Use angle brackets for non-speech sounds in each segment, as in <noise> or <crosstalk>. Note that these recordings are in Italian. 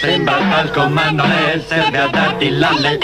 Sembra al comando e serve a darti l'alle.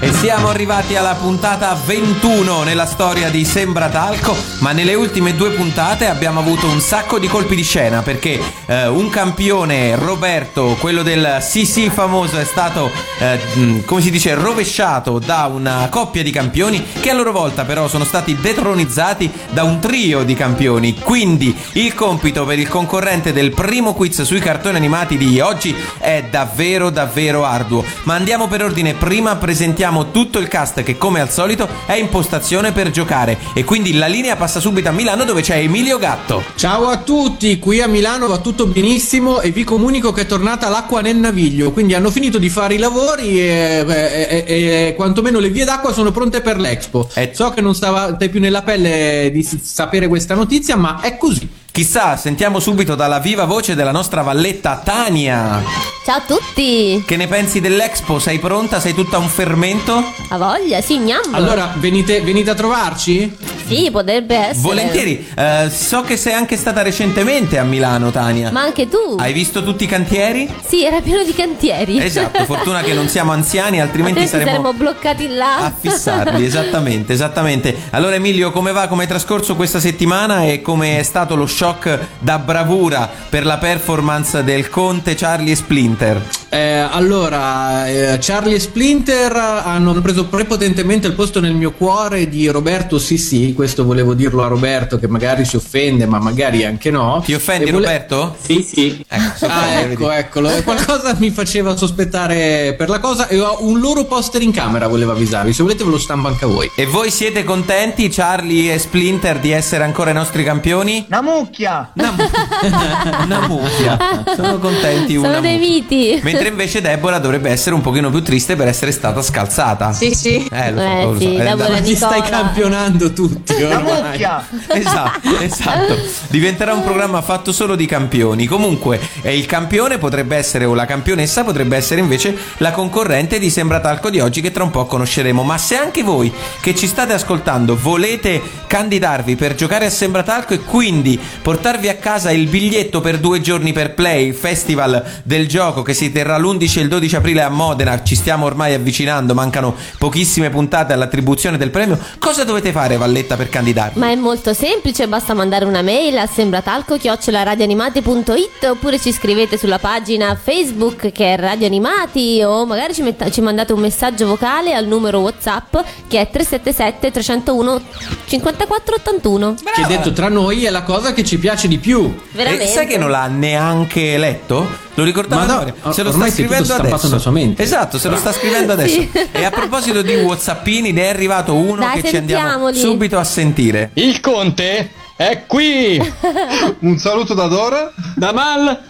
E siamo arrivati alla puntata 21 nella storia di Sembra Talco, ma nelle ultime due puntate abbiamo avuto un sacco di colpi di scena perché eh, un campione, Roberto, quello del CC famoso, è stato, eh, mh, come si dice, rovesciato da una coppia di campioni che a loro volta però sono stati detronizzati da un trio di campioni. Quindi il compito per il concorrente del primo quiz sui cartoni animati di oggi è davvero davvero arduo. Ma andiamo per ordine, prima presentiamo tutto il cast che come al solito è in postazione per giocare e quindi la linea passa subito a Milano dove c'è Emilio Gatto. Ciao a tutti, qui a Milano va tutto benissimo e vi comunico che è tornata l'acqua nel naviglio, quindi hanno finito di fare i lavori e, e- e- e quantomeno le vie d'acqua sono pronte per l'Expo. Eh. So che non stavate più nella pelle di sapere questa notizia, ma è così. Chissà, sentiamo subito dalla viva voce della nostra valletta Tania. Ciao a tutti! Che ne pensi dell'Expo? Sei pronta? Sei tutta un fermento? A voglia, sì, gnam. Allora, venite, venite a trovarci? Sì, potrebbe essere. Volentieri. Eh, so che sei anche stata recentemente a Milano, Tania. Ma anche tu? Hai visto tutti i cantieri? Sì, era pieno di cantieri. Esatto, fortuna che non siamo anziani, altrimenti saremmo saremmo bloccati là. a fissarli, esattamente, esattamente. Allora Emilio, come va? Come è trascorso questa settimana e come è stato lo shock da bravura per la performance del Conte, Charlie Splinter? Eh, allora, eh, Charlie e Splinter hanno preso prepotentemente il posto nel mio cuore di Roberto Sissi, questo volevo dirlo a Roberto che magari si offende, ma magari anche no. Ti offendi vole- Roberto? Sì, sì. Ecco, Ah, ecco, eccolo. E Qualcosa mi faceva sospettare per la cosa e ho un loro poster in camera, volevo avvisarvi. Se volete ve lo stampo anche a voi. E voi siete contenti, Charlie e Splinter, di essere ancora i nostri campioni? Una mucchia! Una, mu- <laughs> una mucchia. <laughs> Sono contenti Sono una dei mucchia. miti. Mentre invece Deborah dovrebbe essere un pochino più triste per essere stata scalzata. Sì, sì. Eh, lo so, Eh, lo so. sì, È Deborah Ci <laughs> stai campionando tutti ormai. Esatto, esatto. Diventerà un programma fatto solo di campioni. Comunque, eh, il campione potrebbe essere, o la campionessa potrebbe essere invece la concorrente di Sembra Talco di oggi, che tra un po' conosceremo. Ma se anche voi che ci state ascoltando volete candidarvi per giocare a Sembra Talco e quindi portarvi a casa il biglietto per due giorni per Play, festival del gioco che si terrà l'11 e il 12 aprile a Modena, ci stiamo ormai avvicinando, mancano pochissime puntate all'attribuzione del premio. Cosa dovete fare, Valletta, per candidarvi? Ma è molto semplice, basta mandare una mail a sembratalco-radioanimati.it oppure ci scrivete sulla pagina Facebook che è Radio Animati o magari ci, metta- ci mandate un messaggio vocale al numero WhatsApp che è 377 301 5481. Che detto tra noi è la cosa che ci piace di più. Veramente. E sai che non l'ha neanche letto? Lo ricordava Ma no, memoria. se lo sta scrivendo adesso. nella sua mente. Esatto, se lo sta scrivendo adesso. Sì. E a proposito di Whatsappini, ne è arrivato uno Dai, che ci andiamo subito a sentire. Il conte è qui! <laughs> Un saluto da Dora. Da Mal!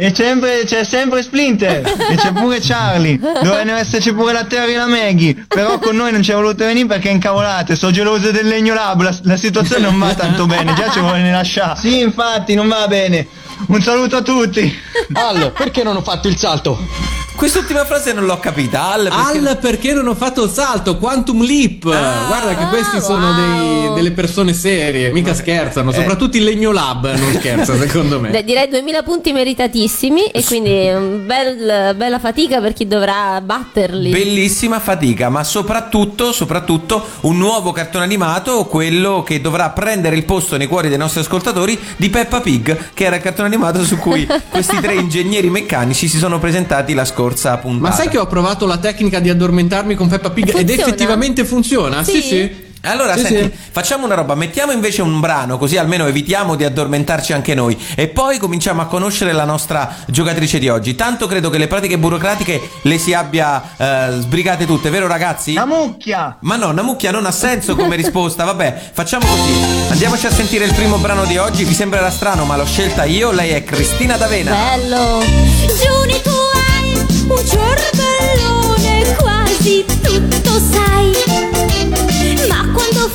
E sempre- c'è sempre Splinter e c'è pure Charlie. Dovevano <laughs> esserci pure la Terry e la Maggie. Però con noi non ci è voluto venire perché è incavolate. Sono gelose del legno lab. La, la situazione non va tanto bene. Già ci vuole lasciare. Sì, infatti, non va bene. Un saluto a tutti. Al, perché non ho fatto il salto? Quest'ultima frase non l'ho capita. Al, perché- Al perché non ho fatto il salto? Quantum Leap! Ah, Guarda che questi sono wow. dei- delle persone serie, mica scherzano. Eh. Soprattutto il Legno Lab non scherza, <laughs> secondo me. Beh, direi 2000 punti meritatissimi e quindi bel- bella fatica per chi dovrà batterli. Bellissima fatica, ma soprattutto, soprattutto un nuovo cartone animato, quello che dovrà prendere il posto nei cuori dei nostri ascoltatori di Peppa Pig, che era il cartone animato su cui questi tre ingegneri meccanici si sono presentati la scorsa puntata. Ma sai che ho provato la tecnica di addormentarmi con Peppa Pig ed Funziona? effettivamente funziona? Sì, Sì? sì. Allora, sì, senti, sì. facciamo una roba, mettiamo invece un brano, così almeno evitiamo di addormentarci anche noi. E poi cominciamo a conoscere la nostra giocatrice di oggi. Tanto credo che le pratiche burocratiche le si abbia eh, sbrigate tutte, vero ragazzi? Una mucchia! Ma no, una mucchia non ha senso come risposta. Vabbè, facciamo così. Andiamoci a sentire il primo brano di oggi. Vi sembrerà strano, ma l'ho scelta io. Lei è Cristina D'Avena. Bello! Giuni, tu hai un cervellone quasi tutto sai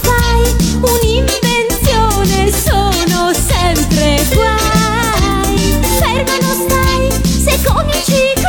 fai un'invenzione sono sempre guai. Ferma non stai se comici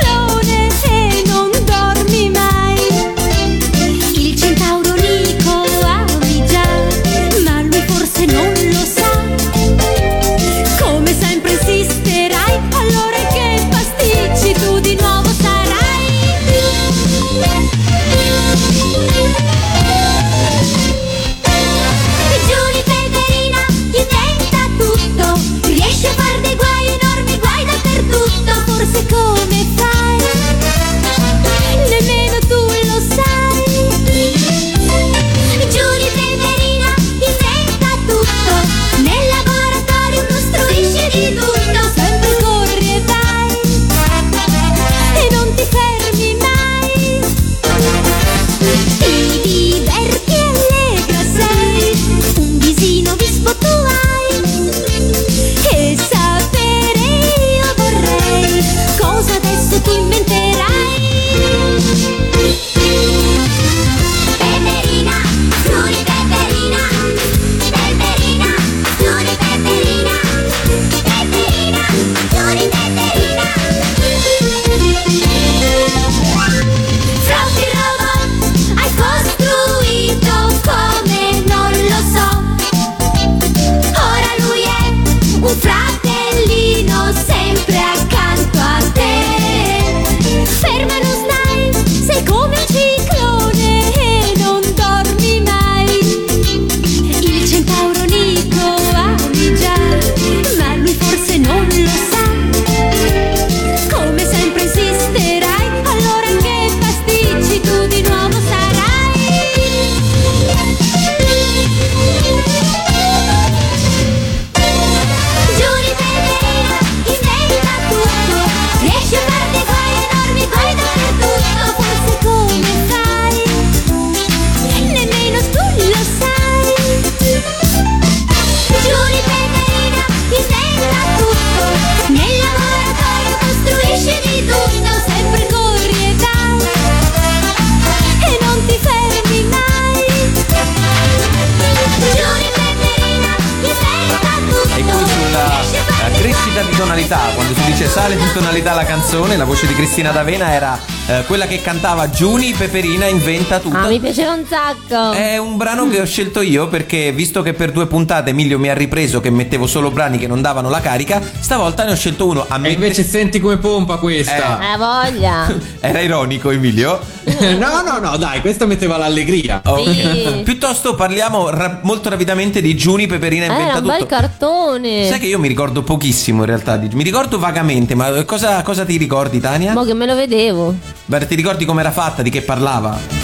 tonalità la canzone, la voce di Cristina D'Avena era eh, quella che cantava Giuni Peperina inventa tutto. Ah, mi piaceva un sacco. È un brano che ho scelto io perché visto che per due puntate Emilio mi ha ripreso che mettevo solo brani che non davano la carica, stavolta ne ho scelto uno a E me. invece senti come pompa questa. Eh, voglia. <laughs> Era ironico Emilio. <laughs> no, no, no, dai, questa metteva l'allegria. Ok. Sì. <laughs> Piuttosto parliamo ra- molto rapidamente di Giuni Peperina Eh, era inventa un bel tutto. cartone. Sai che io mi ricordo pochissimo in realtà, mi ricordo vagamente, ma cosa, cosa ti ricordi Tania? Mo che me lo vedevo. Beh, ti ricordi com'era fatta, di che parlava?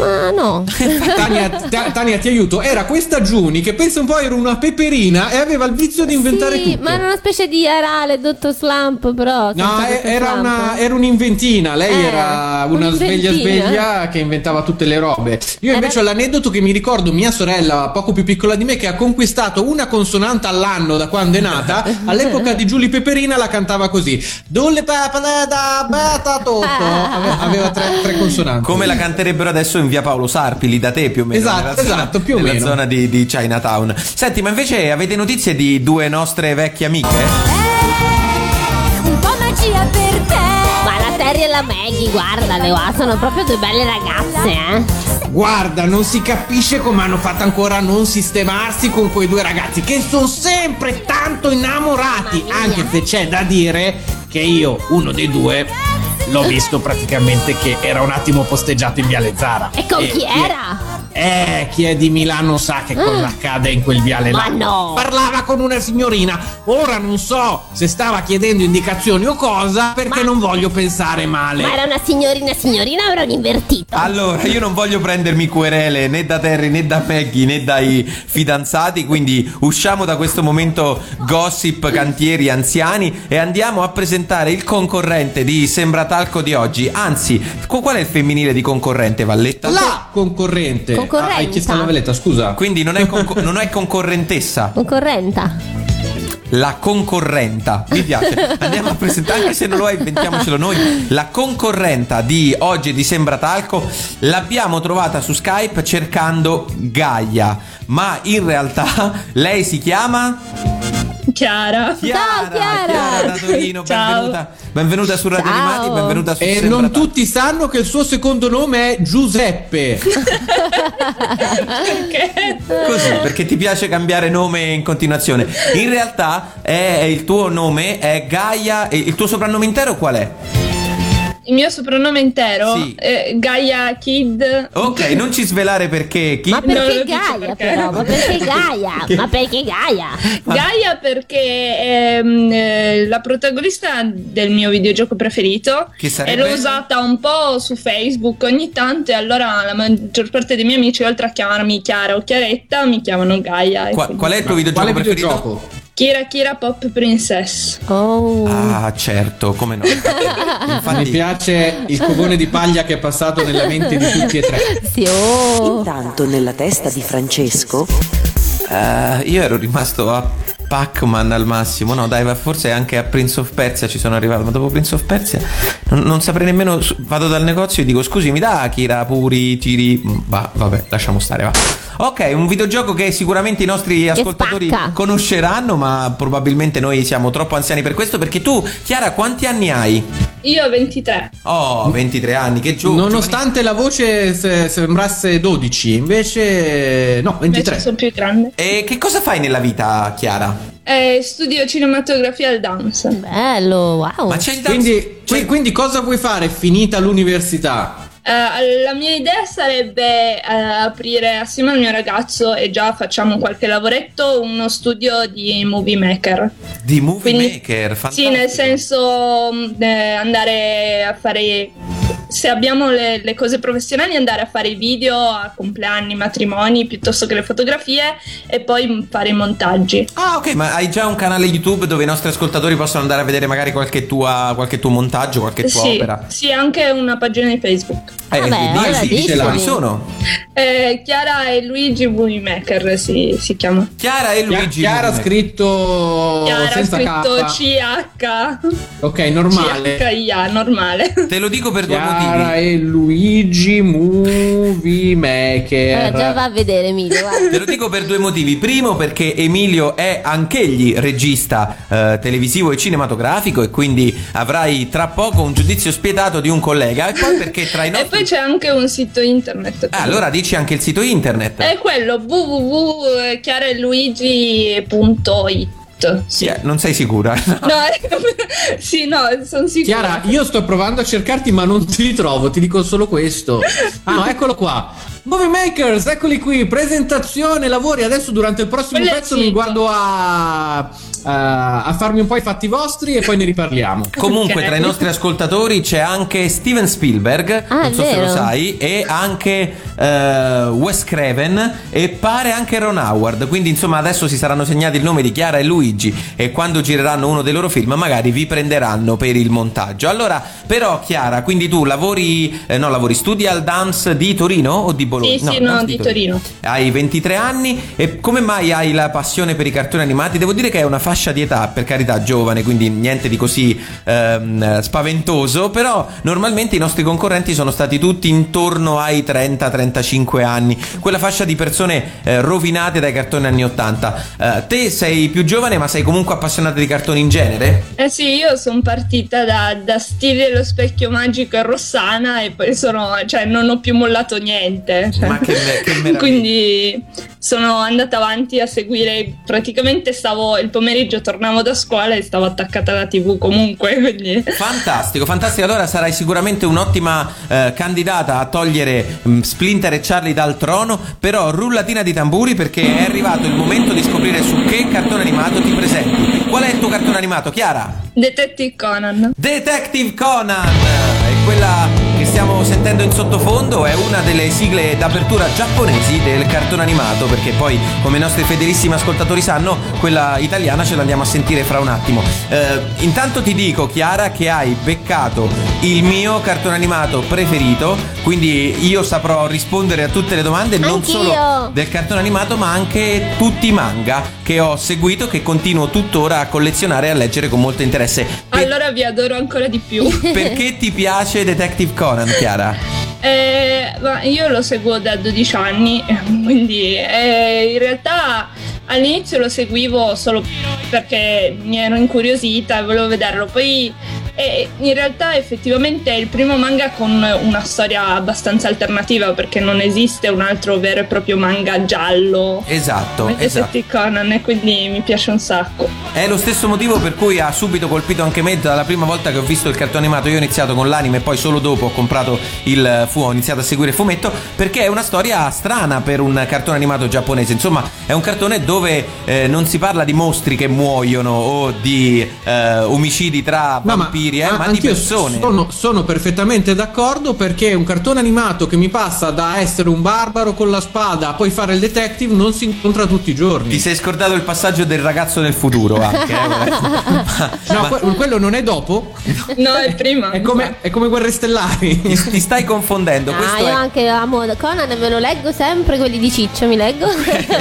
Ma no. <laughs> Tania, Ta- Tania, ti aiuto. Era questa Giuni che pensa un po' era una peperina e aveva il vizio di inventare sì, tutto. ma era una specie di Arale, Dottor Slump, però. No, era, Slump. una, era un'inventina, lei Eh, era una sveglia un'inventina. sveglia che inventava tutte le robe. Io invece ho l'aneddoto che mi ricordo mia sorella, poco più piccola di me, che ha conquistato una consonante all'anno da quando è nata. <laughs> All'epoca di Giulia Peperina la cantava così. Dulle pepele da beta tutto. Ave- Aveva tre, tre consonanti. Come la canterebbero adesso in via Paolo Sarpi, lì da te più o meno. Esatto, nella zona- esatto, più o nella meno. zona di, di Chinatown. Senti, ma invece avete notizie di due nostre vecchie amiche? Un po' magia per te. Ma la Terry e la Maggie, guardale, qua, sono proprio due belle ragazze, eh. Guarda, non si capisce come hanno fatto ancora a non sistemarsi con quei due ragazzi che sono sempre tanto innamorati. Anche se c'è da dire che io, uno dei due, l'ho visto praticamente che era un attimo posteggiato in Viale Zara. E con chi chi era? Eh, chi è di Milano sa che cosa accade in quel viale là. Ma no. Parlava con una signorina. Ora non so se stava chiedendo indicazioni o cosa, perché Ma- non voglio pensare male. Ma era una signorina signorina o era un invertito? Allora, io non voglio prendermi querele né da Terry né da Maggie né dai fidanzati, quindi usciamo da questo momento gossip cantieri anziani e andiamo a presentare il concorrente di Sembratalco di oggi. Anzi, qual è il femminile di concorrente, Valletta? La concorrente. Concorrenta. Ah, hai chiesto la valletta, scusa. Quindi non è, concor- non è concorrentessa, Concorrenta. la concorrenta. Mi piace. Andiamo a presentare, anche se non lo è, inventiamocelo noi. La concorrenta di oggi di Sembratalco l'abbiamo trovata su Skype cercando Gaia, ma in realtà lei si chiama Chiara. Chiara, Chiara. da Torino, Ciao. benvenuta. Benvenuta su Radio Ciao. Animati, benvenuta su E Sembra non Talco. tutti sanno che il suo secondo nome è Giuseppe. <laughs> Perché? Così, perché ti piace cambiare nome in continuazione. In realtà è il tuo nome è Gaia e il tuo soprannome intero qual è? Il mio soprannome intero Sì. è Gaia Kid. Ok, non ci svelare perché chi Ma perché Gaia perché. però? Ma perché <laughs> Gaia? Ma perché Gaia? Gaia perché ehm, eh, la protagonista del mio videogioco preferito Che e sarebbe? l'ho usata un po' su Facebook ogni tanto e allora la maggior parte dei miei amici oltre a chiamarmi Chiara o Chiaretta mi chiamano Gaia. e Qua- quindi- qual è il tuo videogioco Quale preferito? videogioco? Kira Kira Pop Princess. Oh. Ah, certo, come no. <laughs> Mi Infatti, piace il covone di paglia che è passato nella mente di tutti e tre. Sì, oh. Intanto nella testa di Francesco eh, io ero rimasto a Pac-Man al massimo. No, dai, ma forse anche a Prince of Persia ci sono arrivato. Ma dopo Prince of Persia non, non saprei nemmeno. Vado dal negozio e dico: Scusi, mi dà Akira Puri, Tiri. Mm, Va, vabbè, lasciamo stare, va. Ok, un videogioco che sicuramente i nostri ascoltatori conosceranno, ma probabilmente noi siamo troppo anziani per questo. Perché tu, Chiara, quanti anni hai? Io ho 23. Oh, 23 anni, che giù. Nonostante la voce se- sembrasse 12, invece no, Invece 23. sono più grande. E che cosa fai nella vita, Chiara? Eh, studio cinematografia al dance. Bello, wow. Ma c'è il dance- Quindi, c'è- qui- quindi cosa vuoi fare finita l'università? Eh, la mia idea sarebbe eh, aprire assieme al mio ragazzo e già facciamo qualche lavoretto uno studio di movie maker. di movie Quindi- maker, Sì, fantastico. nel senso mh, eh, andare a fare se abbiamo le, le cose professionali andare a fare i video a compleanni, matrimoni piuttosto che le fotografie e poi fare i montaggi. Ah, ok, ma hai già un canale YouTube dove i nostri ascoltatori possono andare a vedere magari qualche, tua, qualche tuo montaggio, qualche tua Sì, opera? sì, anche una pagina di Facebook. Eh, Vabbè, di- allora sì, diceli. quali sono? Eh, Chiara e Luigi Movie Maker si, si chiama. Chiara e Luigi. Chiara ha scritto Chiara ha senza scritto K. CH. Ok, normale. CHIA, normale. Te lo dico per due Chiara e Luigi Movie Maker. Allora, già va a vedere Emilio, guarda. Te lo dico per due motivi. Primo, perché Emilio è anch'egli regista eh, televisivo e cinematografico, e quindi avrai tra poco un giudizio spietato di un collega. E poi perché tra i <laughs> E nostri. poi c'è anche un sito internet. Ah, allora dici anche il sito internet. È quello www.chiaraeluigi.it. Sì, eh, non sei sicura? <laughs> No, <laughs> sì, no, sono sicura. Chiara, io sto provando a cercarti, ma non ti ritrovo. Ti dico solo questo. Ah, no, eccolo qua. Movie Makers, eccoli qui. Presentazione, lavori. Adesso durante il prossimo il pezzo mi guardo a, a, a farmi un po' i fatti vostri e poi ne riparliamo. <laughs> Comunque, tra i nostri ascoltatori c'è anche Steven Spielberg, Ah, non so è se lo vero? sai, e anche eh, Wes Craven e pare anche Ron Howard. Quindi, insomma, adesso si saranno segnati il nome di Chiara e Luigi e quando gireranno uno dei loro film, magari vi prenderanno per il montaggio. Allora, però, Chiara, quindi tu lavori, eh, no, lavori, studi al Dance di Torino o di Bologna? Sì, sì, no, Dance di Torino. Hai 23 anni e come mai hai la passione per i cartoni animati? Devo dire che è una fascia di età, per carità, giovane, quindi niente di così ehm, spaventoso, però normalmente i nostri concorrenti sono stati tutti intorno ai 30-35 anni, quella fascia di persone eh, rovinate dai cartoni anni 80. Eh, te sei più giovane ma sei comunque appassionata di cartoni in genere? Eh sì, io sono partita da, da Stile lo specchio magico e Rossana e poi sono, cioè non ho più mollato niente. cioè. Ma che, me- che <laughs> meraviglia. Quindi sono andata avanti a seguire, praticamente stavo il pomeriggio tornavo da scuola e stavo attaccata alla tv comunque, quindi... Fantastico, fantastico. Allora sarai sicuramente un'ottima eh, candidata a togliere mm, Splinter e Charlie dal trono. Però rullatina di tamburi perché è arrivato il momento di scoprire su che cartone animato ti presenti. Qual è il tuo cartone animato, Chiara? Detective Conan. Detective Conan! E quella che stiamo sentendo in sottofondo è una delle sigle d'apertura giapponesi del cartone animato, perché poi, come i nostri fedelissimi ascoltatori sanno, quella italiana ce l'andiamo a sentire fra un attimo. Eh, intanto ti dico, Chiara, che hai beccato il mio cartone animato preferito, quindi io saprò rispondere a tutte le domande, non Anch'io. solo del cartone animato, ma anche tutti i manga che ho seguito, che continuo tuttora a collezionare e a leggere con molto interesse. Per- Allora vi adoro ancora di più. perché ti piace Detective Conan, Chiara? Eh, io lo seguo da 12 anni, <laughs> quindi eh, in realtà all'inizio lo seguivo solo perché mi ero incuriosita e volevo vederlo. Poi eh, in realtà effettivamente è il primo manga con una storia abbastanza alternativa perché non esiste un altro vero e proprio manga giallo. Esatto, esatto. Conan e quindi mi piace un sacco. È lo stesso motivo per cui ha subito colpito anche me dalla prima volta che ho visto il cartone animato. Io ho iniziato con l'anime e poi solo dopo ho comprato il fu, ho iniziato a seguire il fumetto perché è una storia strana per un cartone animato giapponese. Insomma, è un cartone dove eh, non si parla di mostri che muoiono o di eh, omicidi tra No, vampiri, eh, a- ma di anch'io persone. Sono, sono perfettamente d'accordo perché un cartone animato che mi passa da essere un barbaro con la spada a poi fare il detective non si incontra tutti i giorni. Ti sei scordato il passaggio del ragazzo del futuro anche. eh, vabbè. <laughs> No, que- quello non è dopo? No, è prima. È come, è come Guerre Stellari. ti, ti stai confondendo. Ah, io è... anche amo Conan e me lo leggo sempre quelli di Ciccio, mi leggo.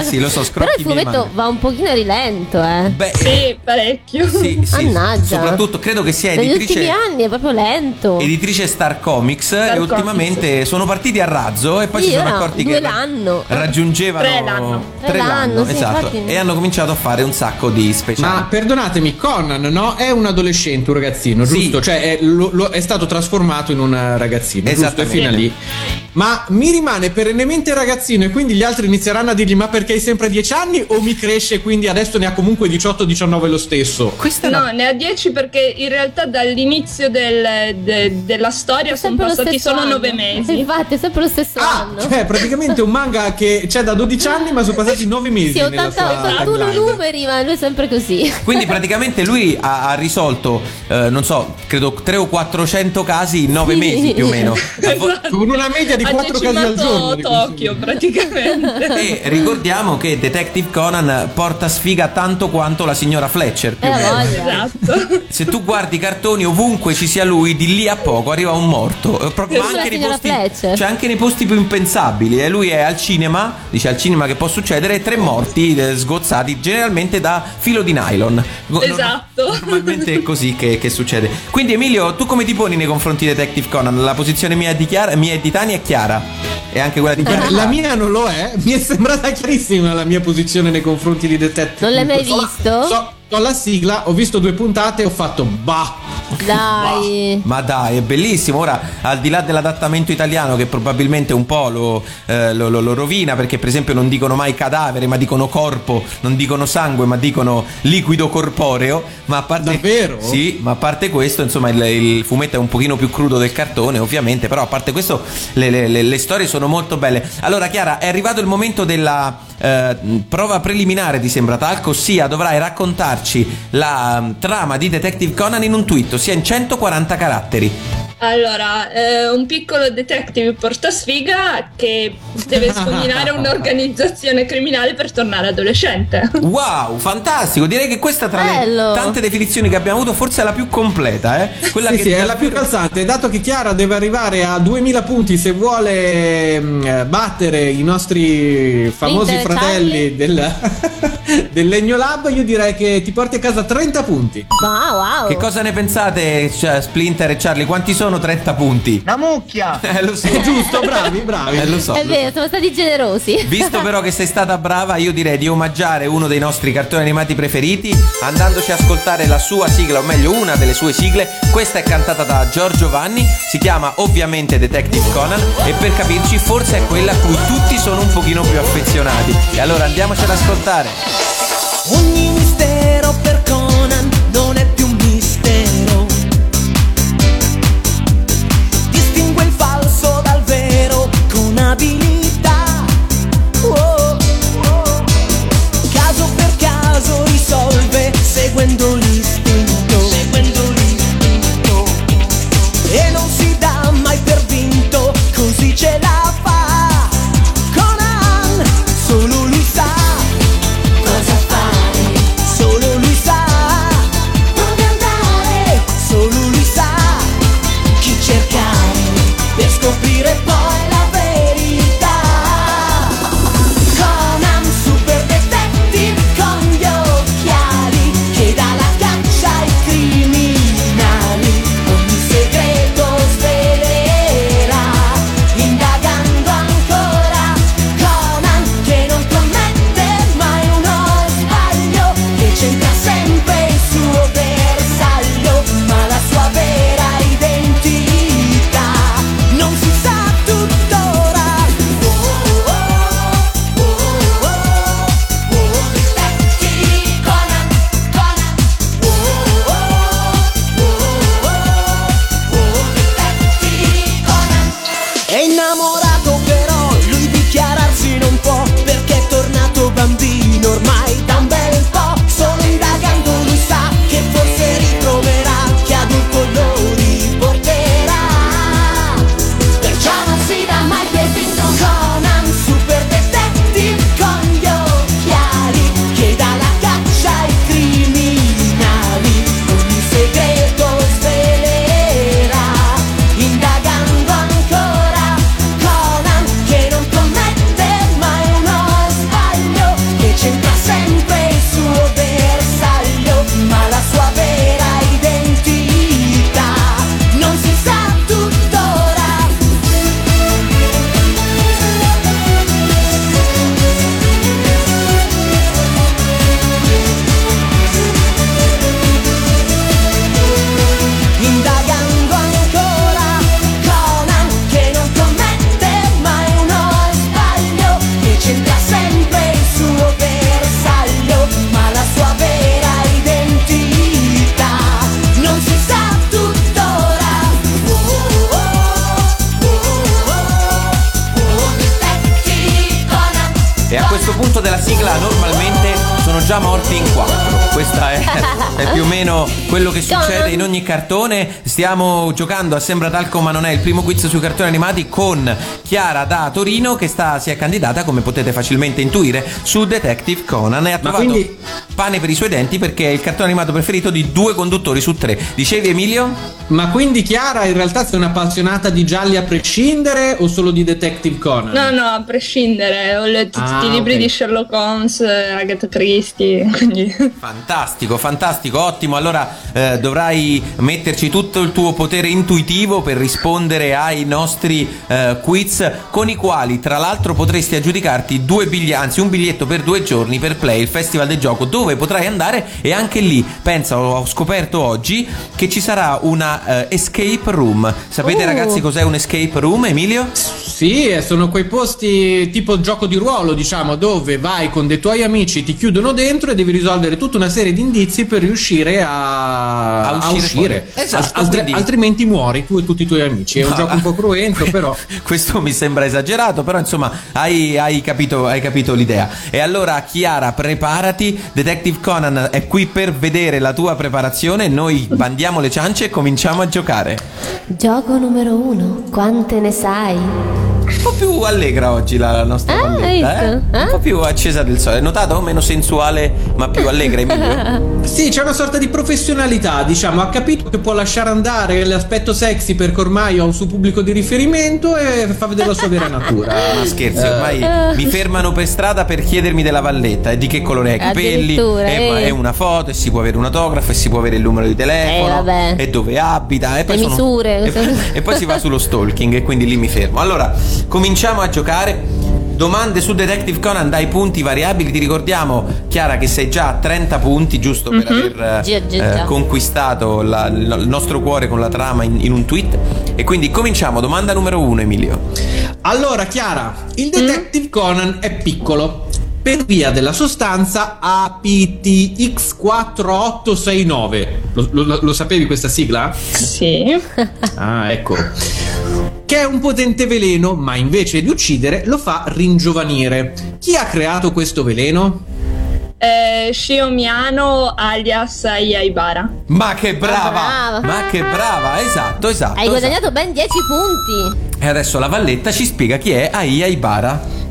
sì, lo so, <laughs> Però scrocchi il manga. va un pochino a rilento, eh. Beh, Sì, parecchio. sì, sì. Mannaggia. Soprattutto credo che sia Negli editrice ultimi anni è proprio lento. editrice Star Comics e Comics. ultimamente sono partiti a razzo e poi si Sì, sono ora accorti che l'anno. raggiungevano Tre l'anno. Tre l'anno, sì, esatto infatti. e hanno cominciato a fare un sacco di speciali Ma perdonatemi, Conan no? è un adolescente, un ragazzino, Sì. giusto? Cioè è, lo- lo- è stato trasformato in un ragazzino, giusto? E Esattamente. fino a lì. Ma mi rimane perennemente ragazzino e quindi gli altri inizieranno a dirgli ma perché hai sempre 10 anni o mi cresce quindi adesso ne ha comunque 18-19 lo stesso? questa No, ne ha 10 perché in realtà dall'inizio del- de- della storia sono passati solo anno. 9 mesi. Infatti, è sempre lo stesso Ah, anno. cioè praticamente un manga che c'è da 12 <laughs> anni ma sono passati 9 mesi Sì, nella 80, sua 81 timeline. numeri, ma lui è sempre così. quindi praticamente lui ha, ha risolto eh, non so credo 3 o 400 casi in 9 Sì. mesi più o meno <laughs> Esatto. Con una media di ha 4 casi al giorno. Tokyo praticamente. e ricordiamo che Detective Conan porta sfiga tanto quanto la signora Fletcher più Eh, o meno. voglia. esatto. <laughs> se tu guardi i cartoni ovunque ci sia lui di lì a poco arriva un morto. Eh, proprio anche nei posti cioè anche nei posti più impensabili. E lui è al cinema dice al cinema che può succedere tre morti eh, sgozzati generalmente da filo di nylon. Esatto. normalmente è così che, che succede. Quindi Emilio tu come ti poni nei confronti di Detective Conan? La posizione mia di, Chiara, mia e di Tania è chiara? E anche quella di Per- Chiara La mia non lo è, mi è sembrata chiarissima la mia posizione nei confronti di Detective. Non l'hai mai So visto? So, so la sigla, ho visto due puntate e ho fatto bah. Dai. Ma dai, è bellissimo. Ora, al di là dell'adattamento italiano, che probabilmente un po' lo, eh, lo- lo- lo rovina, perché per esempio non dicono mai cadavere, ma dicono corpo, non dicono sangue, ma dicono liquido corporeo. Ma a parte. Davvero? Sì, ma a parte questo, insomma, il, il fumetto è un pochino più crudo del cartone, ovviamente. Però a parte questo, le, le- le- le storie sono molto belle. Allora, Chiara, è arrivato il momento della. eh, prova preliminare di Sembratalco, ossia dovrai raccontarci la mm, trama di Detective Conan in un tweet, ossia in 140 caratteri. Allora, eh, un piccolo detective portasfiga che deve <laughs> scombinare un'organizzazione criminale per tornare adolescente. Wow, fantastico! Direi che questa tra Bello. le tante definizioni che abbiamo avuto forse è la più completa, eh? Quella sì, che sì, è la più calzante. Dato che Chiara deve arrivare a 2000 punti se vuole mm, eh, battere i nostri famosi Splinter, fratelli del, <laughs> del Legno Lab, io direi che ti porti a casa 30 punti. Wow, wow. Che cosa ne pensate, cioè, Splinter e Charlie? Quanti sono 30 punti? La mucchia! <laughs> Eh, lo so. È giusto, bravi, bravi. Eh, lo so. È lo vero, siamo stati generosi. Visto però che sei stata brava, io direi di omaggiare uno dei nostri cartoni animati preferiti andandoci a ascoltare la sua sigla, o meglio una delle sue sigle. Questa è cantata da Giorgio Vanni, si chiama ovviamente Detective Conan e per capirci forse è quella a cui tutti sono un pochino più affezionati. E allora andiamoci ad ascoltare. Ogni mistero in ogni cartone. Stiamo giocando a Sembra Talco ma non è il primo quiz sui cartoni animati con Chiara da Torino che sta, si è candidata, come potete facilmente intuire, su Detective Conan e ha trovato quindi- pane per i suoi denti perché è il cartone animato preferito di due conduttori su tre. Dicevi Emilio? Ma quindi Chiara in realtà sei un'appassionata di gialli a prescindere o solo di Detective Conan? No, no, a prescindere, ho letto Ah, tutti i libri ok. di Sherlock Holmes, eh, Agatha Christie, <laughs> quindi... Fantastico, fantastico, ottimo. Allora eh, dovrai metterci tutto il tuo potere intuitivo per rispondere ai nostri eh, quiz con i quali tra l'altro potresti aggiudicarti due biglietti, anzi un biglietto per due giorni per Play, il festival del gioco, dove potrai andare e anche lì, pensa, ho scoperto oggi che ci sarà una eh, escape room. Sapete Oh. ragazzi cos'è un escape room, Emilio? Sì, sono quei posti tipo gioco di ruolo, diciamo, dove vai con dei tuoi amici, ti chiudono dentro e devi risolvere tutta una serie di indizi per riuscire a, A a uscire uscire. fuori. Esatto, Altri- quindi- Altrimenti muori tu e tutti i tuoi amici. È un No. gioco un po' cruento, <laughs> però. Questo mi sembra esagerato, però insomma hai, hai capito, hai capito l'idea. E allora Chiara, preparati, Detective Conan è qui per vedere la tua preparazione, noi bandiamo le ciance e cominciamo a giocare. Gioco numero uno. Quante ne sai? Un po' più allegra oggi la, nostra Ah, valletta, hai eh? visto? Un po' più accesa del sole. Hai notato? Meno sensuale, ma più allegra, Emilio. <laughs> Sì, c'è una sorta di professionalità, diciamo, ha capito che può lasciare andare l'aspetto sexy perché ormai ha un suo pubblico di riferimento e fa vedere la sua vera natura. <laughs> Ma scherzi, Eh, ormai mi fermano per strada per chiedermi della valletta e di che colore è i capelli, e, ma eh. è una foto e si può avere un autografo e si può avere il numero di telefono Eh, e dove abita e poi Le sono- misure, e, e poi si va sullo stalking e quindi lì mi fermo. Allora, cominciamo a giocare. Domande su Detective Conan dai punti variabili. Ti ricordiamo, Chiara, che sei già a 30 punti, giusto per aver eh, Già, già, eh, conquistato la- il nostro cuore con la trama in, in un tweet. E quindi cominciamo. Domanda numero uno, Emilio. Allora, Chiara, il Detective Conan è piccolo. Per via della sostanza APTX4869. Lo, lo- lo sapevi questa sigla? Sì. Ah, ecco. <laughs> Che è un potente veleno, ma invece di uccidere lo fa ringiovanire. Chi ha creato questo veleno? Eh, Shio Miano alias Aya Ibara. Ma che brava! Ah, brava. Ma che brava! Esatto, esatto. Hai guadagnato ben 10 punti. esatto. E adesso la Valletta ci spiega chi è Aia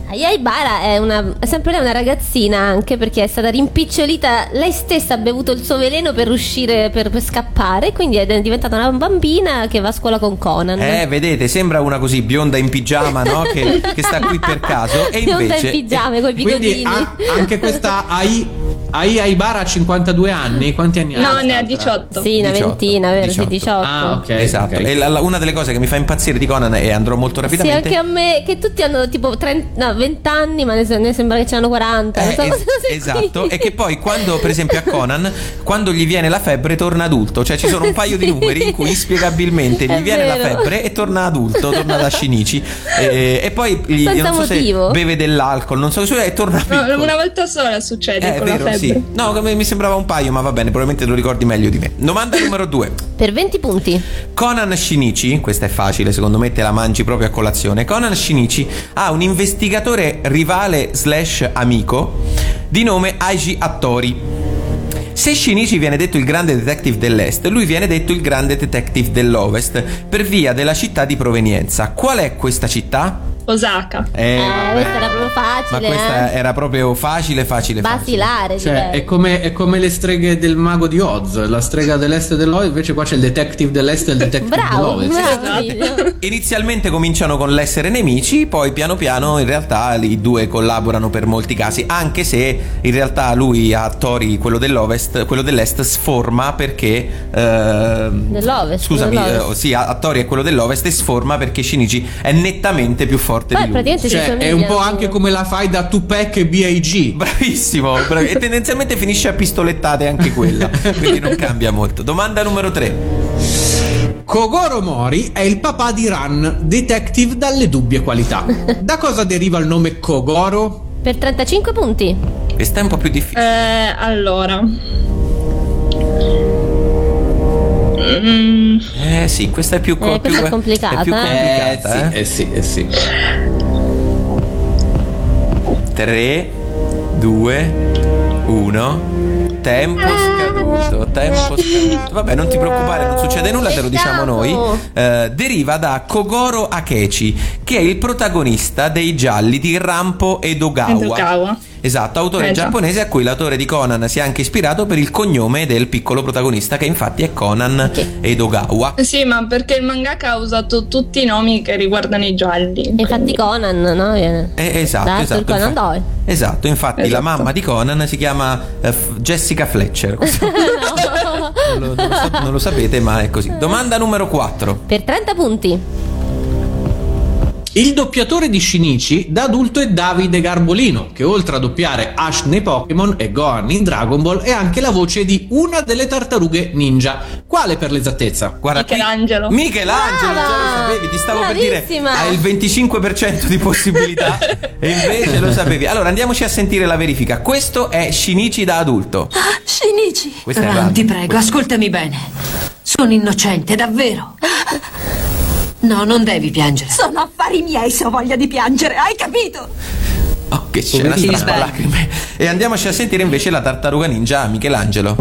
Ibara. Aya Ibara è, una, è sempre lei una ragazzina anche perché è stata rimpicciolita. Lei stessa ha bevuto il suo veleno per uscire, per, per scappare. Quindi è diventata una bambina che va a scuola con Conan. Eh, vedete, sembra una così bionda in pigiama, no? Che, che sta qui per caso. E <laughs> Bionda invece. in pigiama con i Quindi bigodini. anche questa AI, AI Aibara ha 52 anni. Quanti anni ha? No, ne ha quest'altra? 18. Sì, una 18, ventina, vero? 18. Sì, 18. Ah, ok. Esatto, ok. e la- la- una delle cose che mi fa impazzire di Conan e andrò molto Sì, rapidamente. anche a me, che tutti hanno tipo 30, no, 20 anni, ma ne, ne sembra che ce n'hanno 40. non so Eh, cosa es- esatto, qui. e che poi quando, per esempio, a Conan, quando gli viene la febbre, torna adulto. Cioè, ci sono un paio di <laughs> numeri in cui inspiegabilmente gli È viene la vero. febbre e torna adulto, torna da Shinichi. E, e poi gli, Senza non so motivo. se beve dell'alcol, non so e torna No, piccolo. una volta sola succede Eh, con vero, la febbre. Sì. No, mi sembrava un paio, ma va bene, probabilmente lo ricordi meglio di me. Domanda <laughs> numero due. Per 20 punti. Conan Shinichi, questa è facile, secondo me te la mangi proprio a colazione. Conan Shinichi ha un investigatore rivale slash amico di nome Aiji Attori. Se Shinichi viene detto il grande detective dell'est, lui viene detto il grande detective dell'ovest per via della città di provenienza. Qual è questa città? Osaka. Eh, Eh, questa era proprio Ma facile. questa eh. era proprio facile, facile, facile. Basilare, Cioè, direi. è come, è come le streghe del mago di Oz, la strega dell'est e dell'ovest, invece qua c'è il detective dell'est e il detective Bravo, dell'ovest. bravo. Esatto. <laughs> Inizialmente cominciano con l'essere nemici, poi piano piano in realtà i due collaborano per molti casi, anche se in realtà lui a Tori, quello dell'ovest, quello dell'est sforma perché... ehm, Dell'ovest, Scusami, dell'ovest. eh, sì, a, a Tori è quello dell'ovest e sforma perché Shinichi è nettamente più forte Poi di lui. Cioè, è un po' anche come la fai da Tupac e B.I.G. Bravissimo, bravi- e tendenzialmente finisce a pistolettate anche quella, quindi non cambia molto. Domanda numero 3. Kogoro Mori è il papà di Ran, detective dalle dubbie qualità. Da cosa deriva il nome Kogoro? Per 35 punti. Questa è un po' più difficile. Eh, allora. Mm, Eh sì, questa è più, co- Eh, questa più- è complicata, È più eh. complicata, eh. eh sì, eh sì. 3, 2, 1. Tempo scaduto, tempo scaduto. Vabbè, non ti preoccupare, non succede nulla, te lo diciamo noi. Eh, deriva da Kogoro Akechi, che è il protagonista dei gialli di Rampo e Dogawa. Edogawa. Esatto, autore Eh, giapponese a cui l'autore di Conan si è anche ispirato per il cognome del piccolo protagonista, che infatti è Conan Edogawa. Sì, ma perché il mangaka ha usato tutti i nomi che riguardano i gialli. Infatti Conan, no? Viene. Eh, esatto, esatto. il Conan infatti- Doyle. Esatto, infatti la Esatto. mamma di Conan si chiama eh, Jessica Fletcher. <laughs> Questo non, lo, non lo sa- non lo sapete, ma è così. Domanda numero 4. Per 30 punti. Il doppiatore di Shinichi da adulto è Davide Garbolino, che oltre a doppiare Ash nei Pokémon e Gohan in Dragon Ball è anche la voce di una delle tartarughe ninja. Quale per l'esattezza? Guarda qui. Michelangelo. Michelangelo, già lo Brava! sapevi, ti stavo per dire Bravissima! hai il 25% di possibilità <laughs> e invece lo sapevi. Allora andiamoci a sentire la verifica. Questo è Shinichi da adulto. Shinichi. Questa radio. ti prego, ascoltami bene. Sono innocente, davvero. No, non devi piangere. Sono affari miei se ho voglia di piangere, hai capito? Oh, che scena strappalacrime. E andiamoci a sentire invece la tartaruga ninja Michelangelo.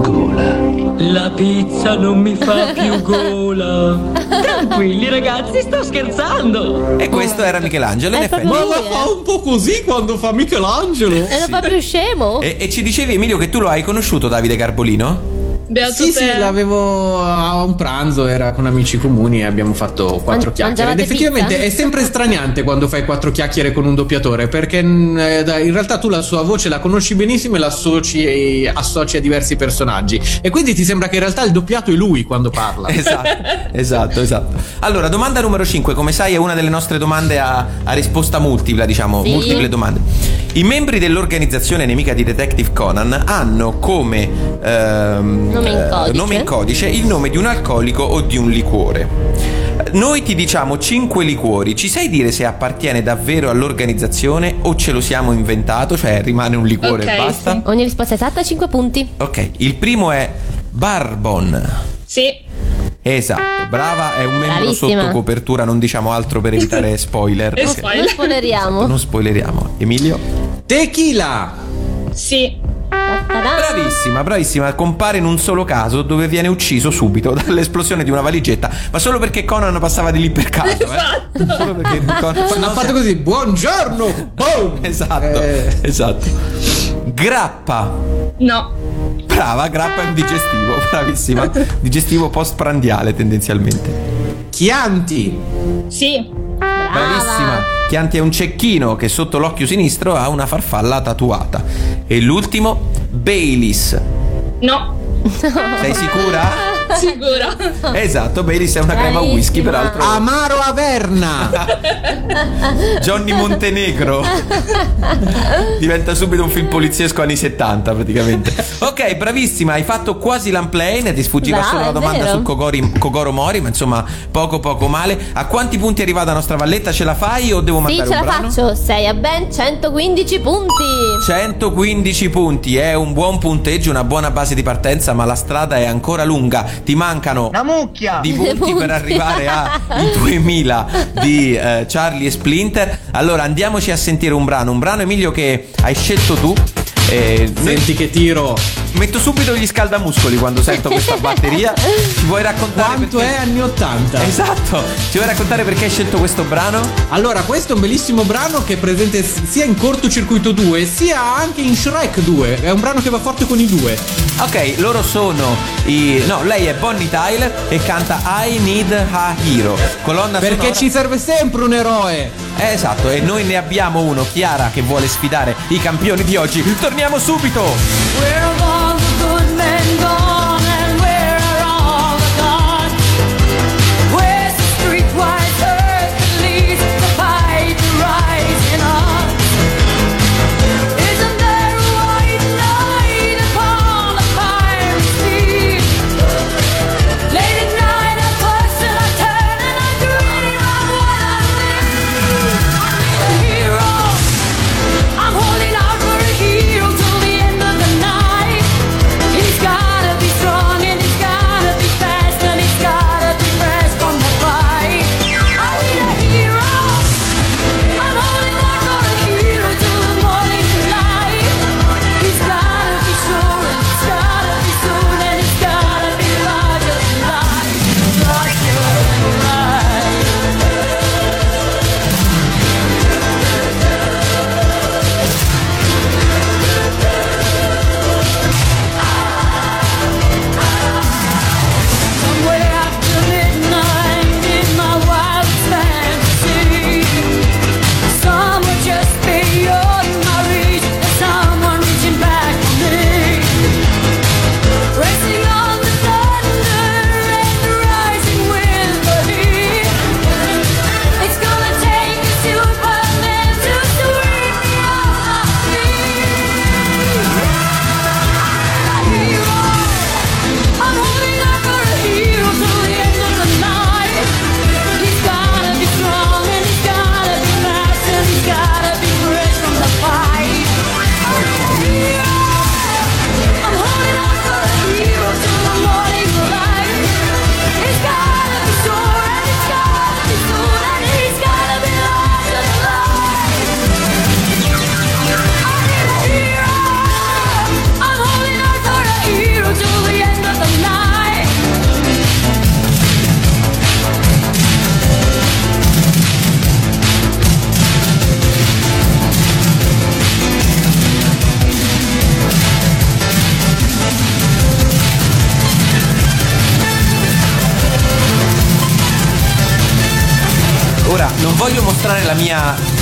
La pizza non mi fa più gola. Tranquilli ragazzi, sto scherzando. E questo era Michelangelo, in È effetti. Ma la fa eh. un po' così quando fa Michelangelo. E non fa più scemo? E, e ci dicevi Emilio che tu lo hai conosciuto Davide Garbolino? Beato Sì, te. sì, l'avevo a un pranzo, era con amici comuni e abbiamo fatto quattro Man- chiacchiere. Ed effettivamente pizza? è sempre straniante quando fai quattro chiacchiere con un doppiatore, perché mm, eh, in realtà tu la sua voce la conosci benissimo e la associ, e associ a diversi personaggi. E quindi ti sembra che in realtà il doppiato è lui quando parla. <laughs> Esatto, esatto, esatto. Allora, domanda numero 5, come sai è una delle nostre domande a, a risposta multipla, diciamo, Sì. multiple domande. I membri dell'organizzazione nemica di Detective Conan hanno come ehm, Nome in eh, codice. nome in codice il nome di un alcolico o di un liquore. Noi ti diciamo 5 liquori, ci sai dire se appartiene davvero all'organizzazione o ce lo siamo inventato, cioè rimane un liquore Ok, e basta? sì. Ogni risposta esatta 5 punti. Ok, il primo è Barbon. Sì, Esatto, brava, è un membro Bravissima. sotto copertura, non diciamo altro per evitare <laughs> spoiler. Spoiler. Non spoileriamo. Non spoileriamo. Emilio? Tequila! sì. Bravissima, bravissima, compare in un solo caso dove viene ucciso subito <laughs> dall'esplosione di una valigetta, ma solo perché Conan passava di lì per caso, eh? Esatto. Solo perché Conan Ha fatto così, buongiorno! Boom! <laughs> Esatto, Eh. esatto. Grappa. No. Brava, grappa è un digestivo, <laughs> bravissima. Digestivo postprandiale tendenzialmente. Chianti! Sì. Bravissima. Chianti è un cecchino che sotto l'occhio sinistro ha una farfalla tatuata. E l'ultimo, Baileys. No. Sei sicura? <laughs> <laughs> Sicuro. Esatto, Baileys è una crema whisky, Bravissima. peraltro. Amaro Averna! <laughs> Johnny Montenegro. <laughs> Diventa subito un film poliziesco anni 70 praticamente. Ok, bravissima, hai fatto quasi l'unplane, ti sfuggiva Brava, solo la domanda vero. su Kogori- Kogoro Mori, ma insomma poco poco male. A quanti punti è arrivata la nostra valletta? Ce la fai o devo Sì, mandare ce un la brano? faccio. Sei a ben 115 punti. 115 punti, è un buon punteggio, una buona base di partenza, ma la strada è ancora lunga. Ti mancano Una mucchia! di punti per arrivare ai <laughs> 2000 di eh, Charlie e Splinter. Allora andiamoci a sentire un brano, un brano Emilio che hai scelto tu. Eh, noi- Senti che tiro! Metto subito gli scaldamuscoli quando sento questa <laughs> batteria. Ci vuoi raccontare Quanto perché- è anni 80? Esatto, ci vuoi raccontare perché hai scelto questo brano? Allora, questo è un bellissimo brano che è presente sia in Cortocircuito 2 sia anche in Shrek 2. È un brano che va forte con i due. Ok, loro sono i. No, lei è Bonnie Tyler e canta I Need a Hero. Colonna Perché sonora- ci serve sempre un eroe. Eh, esatto, e noi ne abbiamo uno, Chiara, che vuole sfidare i campioni di oggi. Torniamo subito! Where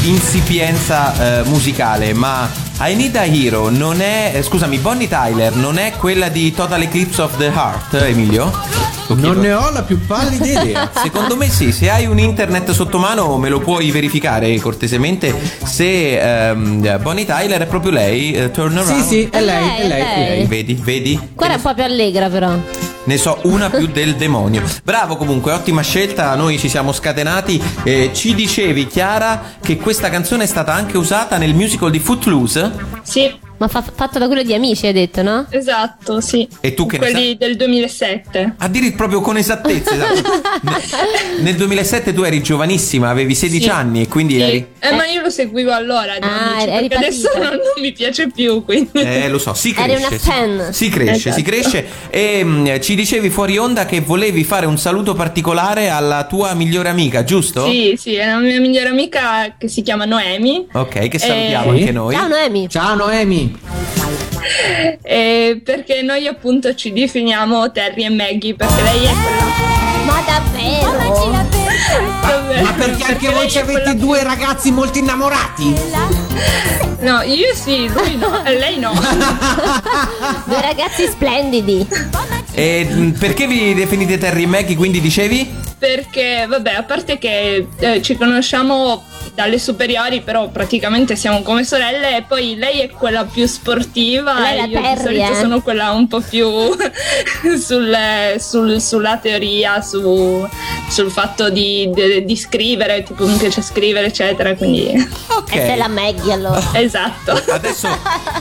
insipienza eh, musicale, ma I Need a Hero non è. eh, scusami, Bonnie Tyler non è quella di Total Eclipse of the Heart, Emilio? Non ne ho la più pallida idea. <laughs> Secondo me sì, se hai un internet sotto mano me lo puoi verificare cortesemente se ehm, Bonnie Tyler è proprio lei, eh, Turn Around. Sì, sì, è lei, è lei, è lei. Vedi, vedi? Quella è un po' più allegra però. Ne so una più del demonio. Bravo comunque, ottima scelta. Noi ci siamo scatenati. Eh, ci dicevi, Chiara, che questa canzone è stata anche usata nel musical di Footloose? Sì. Ma fa- fatto da quello di amici, hai detto, no? Esatto, sì. E tu che ne Quelli del 2007. A dire proprio con esattezza. esatto. <laughs> Ne- Nel 2007 tu eri giovanissima, avevi 16 Sì. anni e quindi Sì. eri. Eh, ma io lo seguivo allora, Ah, amici, eri perché adesso non, non mi piace più, quindi. Eh, lo so, si Eri cresce. una si- fan. Si, cresce, si Esatto. cresce. E mm, ci dicevi fuori onda che volevi fare un saluto particolare alla tua migliore amica, giusto? Sì, sì, è una mia migliore amica che si chiama Noemi. Ok, che salutiamo Eh, anche noi. Ciao Noemi. Ciao Noemi. <laughs> eh, perché noi appunto ci definiamo Terry e Maggie, perché lei è quella. Ma davvero? Vabbè, Ma perché anche voi ci avete due ragazzi molto innamorati? No, io sì, lui no, e <laughs> lei no. <laughs> Due ragazzi splendidi. E mm, perché vi definite Terry e Maggie? Quindi dicevi? Perché, vabbè, a parte che eh, ci conosciamo dalle superiori, però praticamente siamo come sorelle. E poi lei è quella più sportiva Lei e io di Terry, solito eh. sono quella un po' più <laughs> sul- sul- sulla teoria, su- sul fatto di, di- di scrivere, tipo mi piace scrivere, eccetera. Quindi, Ok. E sei la Maggie allora. <laughs> esatto. Adesso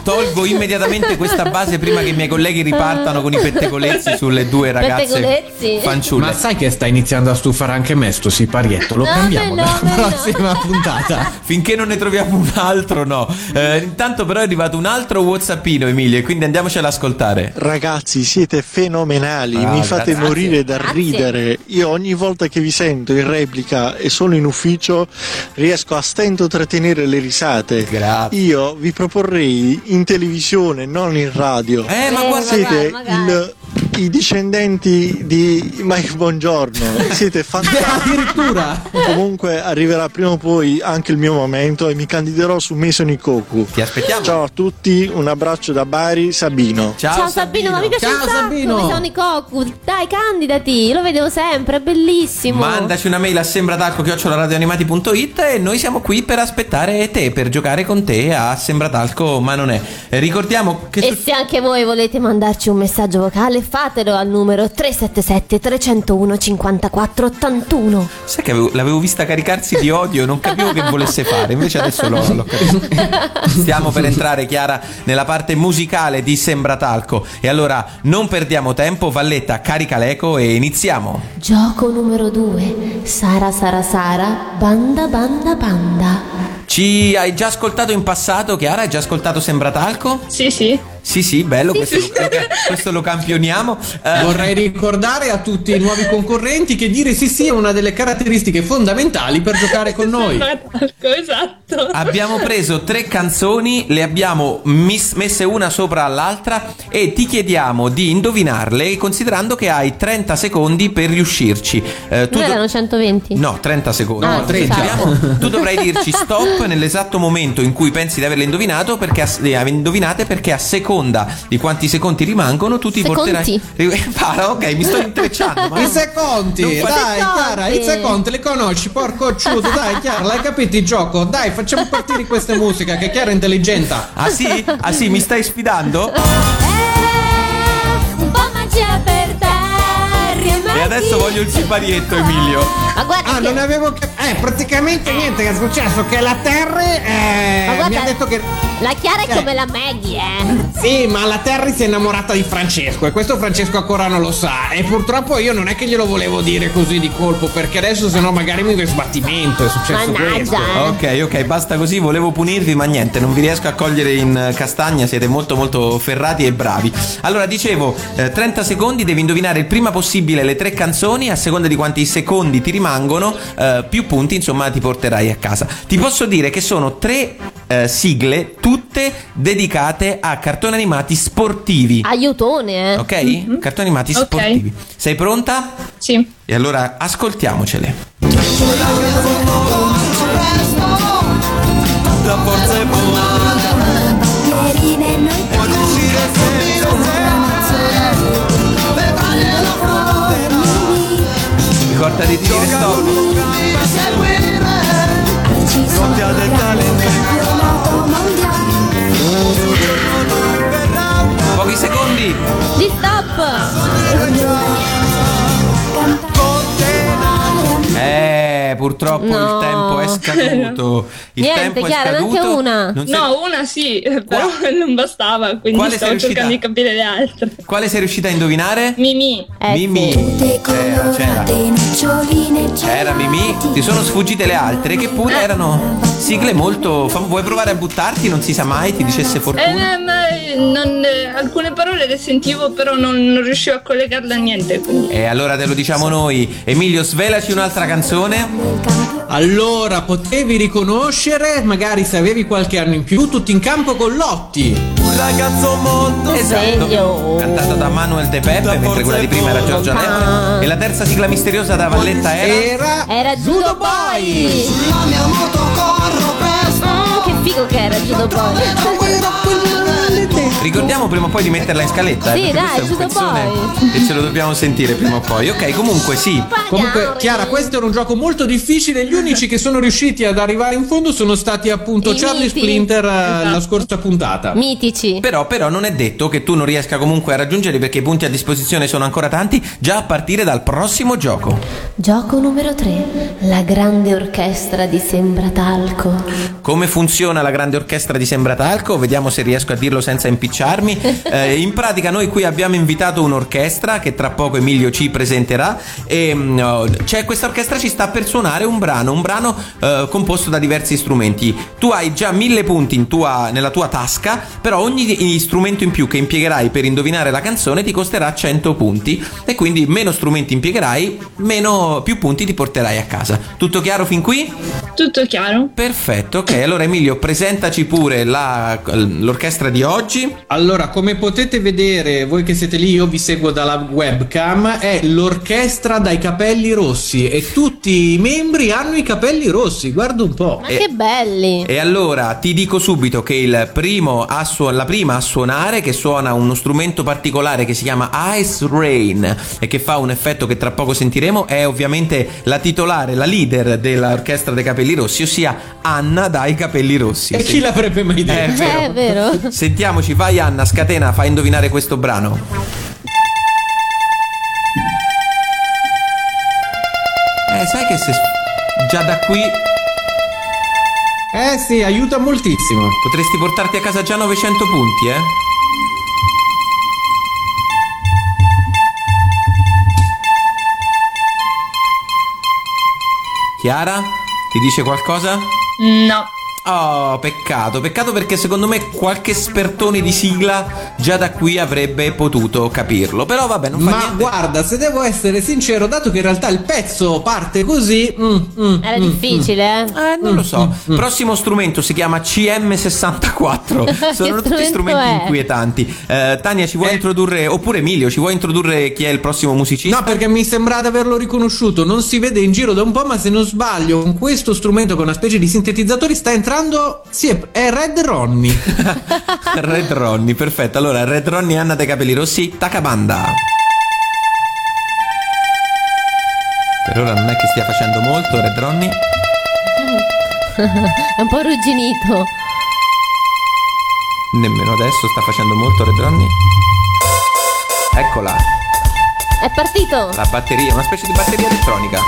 tolgo immediatamente questa base prima che i miei colleghi ripartano con i pettegolezzi sulle due ragazze Pettegolezzi? fanciulle. Ma sai che sta iniziando a stufare anche me sto siparietto? Lo No, cambiamo no, nella <laughs> no, no. prossima puntata. Finché non ne troviamo un altro, no. Eh, intanto, però, è arrivato un altro WhatsAppino, Emilio, e quindi andiamoci ad ascoltare. Ragazzi, siete fenomenali, Ah, mi fate grazie. morire da Grazie. ridere. Io ogni volta che vi sento in replica e sono in ufficio riesco a stento a trattenere le risate. Grazie. Io vi proporrei in televisione, non in radio. Eh, ma Eh, guarda, Siete magari, il- i discendenti di Mike Buongiorno, siete fantastici. <laughs> Addirittura. Comunque arriverà prima o poi anche il mio momento e mi candiderò su Mason Ikoku. ti aspettiamo. Ciao a tutti, un abbraccio da Bari, Sabino. Ciao, Ciao Sabino, ma mi piace Ciao, un sacco. Sabino. Come sono i Cocu? Dai, candidati. Lo vedevo sempre, è bellissimo. Mandaci una mail a sembratalco.it e noi siamo qui per aspettare te, per giocare con te a Sembratalco, ma non è. Ricordiamo che E su- se anche voi volete mandarci un messaggio vocale, fatelo al numero 377 301 54 81. sai che avevo- l'avevo vista caricarsi di odio e non capivo che volesse fare, invece adesso l'ho, l'ho capito. <laughs> Stiamo per entrare, Chiara, nella parte musicale di Sembratalco. E allora non perdiamo tempo, Valletta, carica l'eco e iniziamo. Gioco numero 2. Sara Sara Sara, banda banda banda. Ci hai già ascoltato in passato, Chiara? Hai già ascoltato Sembratalco? Sì, sì. Sì, sì, bello, questo, Lo, questo lo campioniamo. <laughs> Eh, Vorrei ricordare a tutti i nuovi concorrenti che dire sì sì è una delle caratteristiche fondamentali per giocare con noi. esatto. Abbiamo preso tre canzoni, le abbiamo mis- messe una sopra l'altra e ti chiediamo di indovinarle considerando che hai 30 secondi per riuscirci. Eh, tu do- erano 120. No, 30 secondi. Ah, No, 30. Abbiamo- Tu dovrai dirci stop <laughs> nell'esatto momento in cui pensi di averle indovinato perché a, le hai indovinate perché a seconda di quanti secondi rimangono tu ti Seconti. porterai Para, ok, mi sto intrecciando. ma I secondi, non dai fa- Chiara, i secondi li conosci, porco ciuto, dai Chiara, l'hai capito il gioco? Dai, facciamo partire questa musica che Chiara è intelligente. Ah sì? Ah sì, mi stai sfidando? Un po' magia per e adesso voglio il siparietto, Emilio. Ma guarda Ah, che- non avevo cap- Eh, praticamente niente che è successo, che la Terry eh, Ma guarda- mi ha detto che... La Chiara è Eh. come la Maggie, eh. Sì, ma la Terry si è innamorata di Francesco e questo Francesco ancora non lo sa. E purtroppo io non è che glielo volevo dire così di colpo, perché adesso sennò magari mi do sbattimento, è successo questo. Ok, ok, basta così, volevo punirvi, ma niente, non vi riesco a cogliere in eh, castagna, siete molto molto ferrati e bravi. Allora, dicevo, eh, 30 secondi, devi indovinare il prima possibile le tre tre canzoni, a seconda di quanti secondi ti rimangono, eh, più punti insomma ti porterai a casa. Ti posso dire che sono tre eh, sigle, tutte dedicate a cartoni animati sportivi. Aiutone, eh. Ok? Mm-hmm. Cartoni animati okay. sportivi. Sei pronta? Sì. E allora ascoltiamocele. Aspetta di dire stop. Pochi secondi. Di stop! Eh, purtroppo No. il tempo è scaduto. <laughs> Il Niente, tempo Chiara, è scaduto. una. Non sei- No, una sì, <laughs> però non bastava, quindi Quale sei stavo riuscita? cercando di capire le altre. Quale sei riuscita a indovinare? Mimì. Mimì. C'era, c'era. Era Mimì. Ti sono sfuggite le altre che pure erano sigle molto. fam- Vuoi provare a buttarti? Non si sa mai, ti dicesse Eh, fortuna. ma, eh, non- eh, alcune parole le sentivo, però non, non riuscivo a collegarle a niente. Quindi. E allora te lo diciamo noi. Emilio, svelaci un'altra canzone. Allora, potevi riconoscere, magari se avevi qualche anno in più, tutti in campo con Lotti. Un ragazzo molto Sveglio. Cantata da Manuel De Peppe, mentre quella di prima era Giorgia Lepre. E la terza sigla misteriosa da Valletta era. Era Era Judo Boy! Mm, che figo che era Judo Boy! Ricordiamo prima o poi di metterla in scaletta. Sì, eh, dai, pezzone Boy. E ce lo dobbiamo sentire prima o poi. Ok, comunque sì. Comunque, Chiara, questo era un gioco molto difficile. Gli unici che sono riusciti ad arrivare in fondo sono stati appunto I Charlie miti. Splinter eh, Esatto. la scorsa puntata. Mitici. Però, però non è detto che tu non riesca comunque a raggiungerli perché i punti a disposizione sono ancora tanti, già a partire dal prossimo gioco. Gioco numero 3. La grande orchestra di Sembratalco. Come funziona la grande orchestra di Sembratalco? Vediamo se riesco a dirlo senza impicciarmi. <laughs> Eh, in pratica noi qui abbiamo invitato un'orchestra che tra poco Emilio ci presenterà e c'è questa orchestra ci sta per suonare un brano, un brano eh, composto da diversi strumenti. Tu hai già mille punti in tua- nella tua tasca, però ogni strumento in più che impiegherai per indovinare la canzone ti costerà 100 punti e quindi meno strumenti impiegherai, meno più punti ti porterai a casa. Tutto chiaro fin qui? Tutto chiaro? Perfetto, ok. Allora Emilio, presentaci pure la- l'orchestra di oggi. Allora, come potete vedere, voi che siete lì, io vi seguo dalla webcam, è l'orchestra dai capelli rossi e tutti i membri hanno i capelli rossi, guarda un po'. Ma che belli! E allora ti dico subito che il primo a suo- la prima a suonare, che suona uno strumento particolare che si chiama Ice Rain e che fa un effetto che tra poco sentiremo, è ovviamente la titolare, la leader dell'orchestra dei capelli rossi, ossia Anna dai capelli rossi. E chi l'avrebbe mai detto? È vero. È vero. Sentiamoci, vai Anna, scatena, fai indovinare questo brano. Eh, sai che se già da qui Eh sì, aiuta moltissimo. potresti portarti a casa già 900 punti, eh? Chiara? Ti dice qualcosa? No. Oh, peccato, peccato perché secondo me qualche espertone di sigla già da qui avrebbe potuto capirlo. Però vabbè, non fa Ma niente. guarda, se devo essere sincero, dato che in realtà il pezzo parte così, mm, mm, Era mm, difficile, eh? Eh, non lo so. Prossimo strumento si chiama CM64. <laughs> Sono tutti strumenti è? inquietanti. Eh, Tania, ci vuoi introdurre, oppure Emilio, ci vuoi introdurre chi è il prossimo musicista? No, perché mi sembra di averlo riconosciuto. Non si vede in giro da un po', ma se non sbaglio, con questo strumento, con una specie di sintetizzatori, sta entrando. Sì, è- è Red Ronnie. <laughs> Red Ronnie, perfetto. Allora, Red Ronnie, Anna dei capelli rossi, Takabanda. Per ora non è che stia facendo molto, Red Ronnie. <laughs> È un po' arrugginito. Nemmeno adesso sta facendo molto, Red Ronnie. Eccola, È partito! la batteria, una specie di batteria elettronica.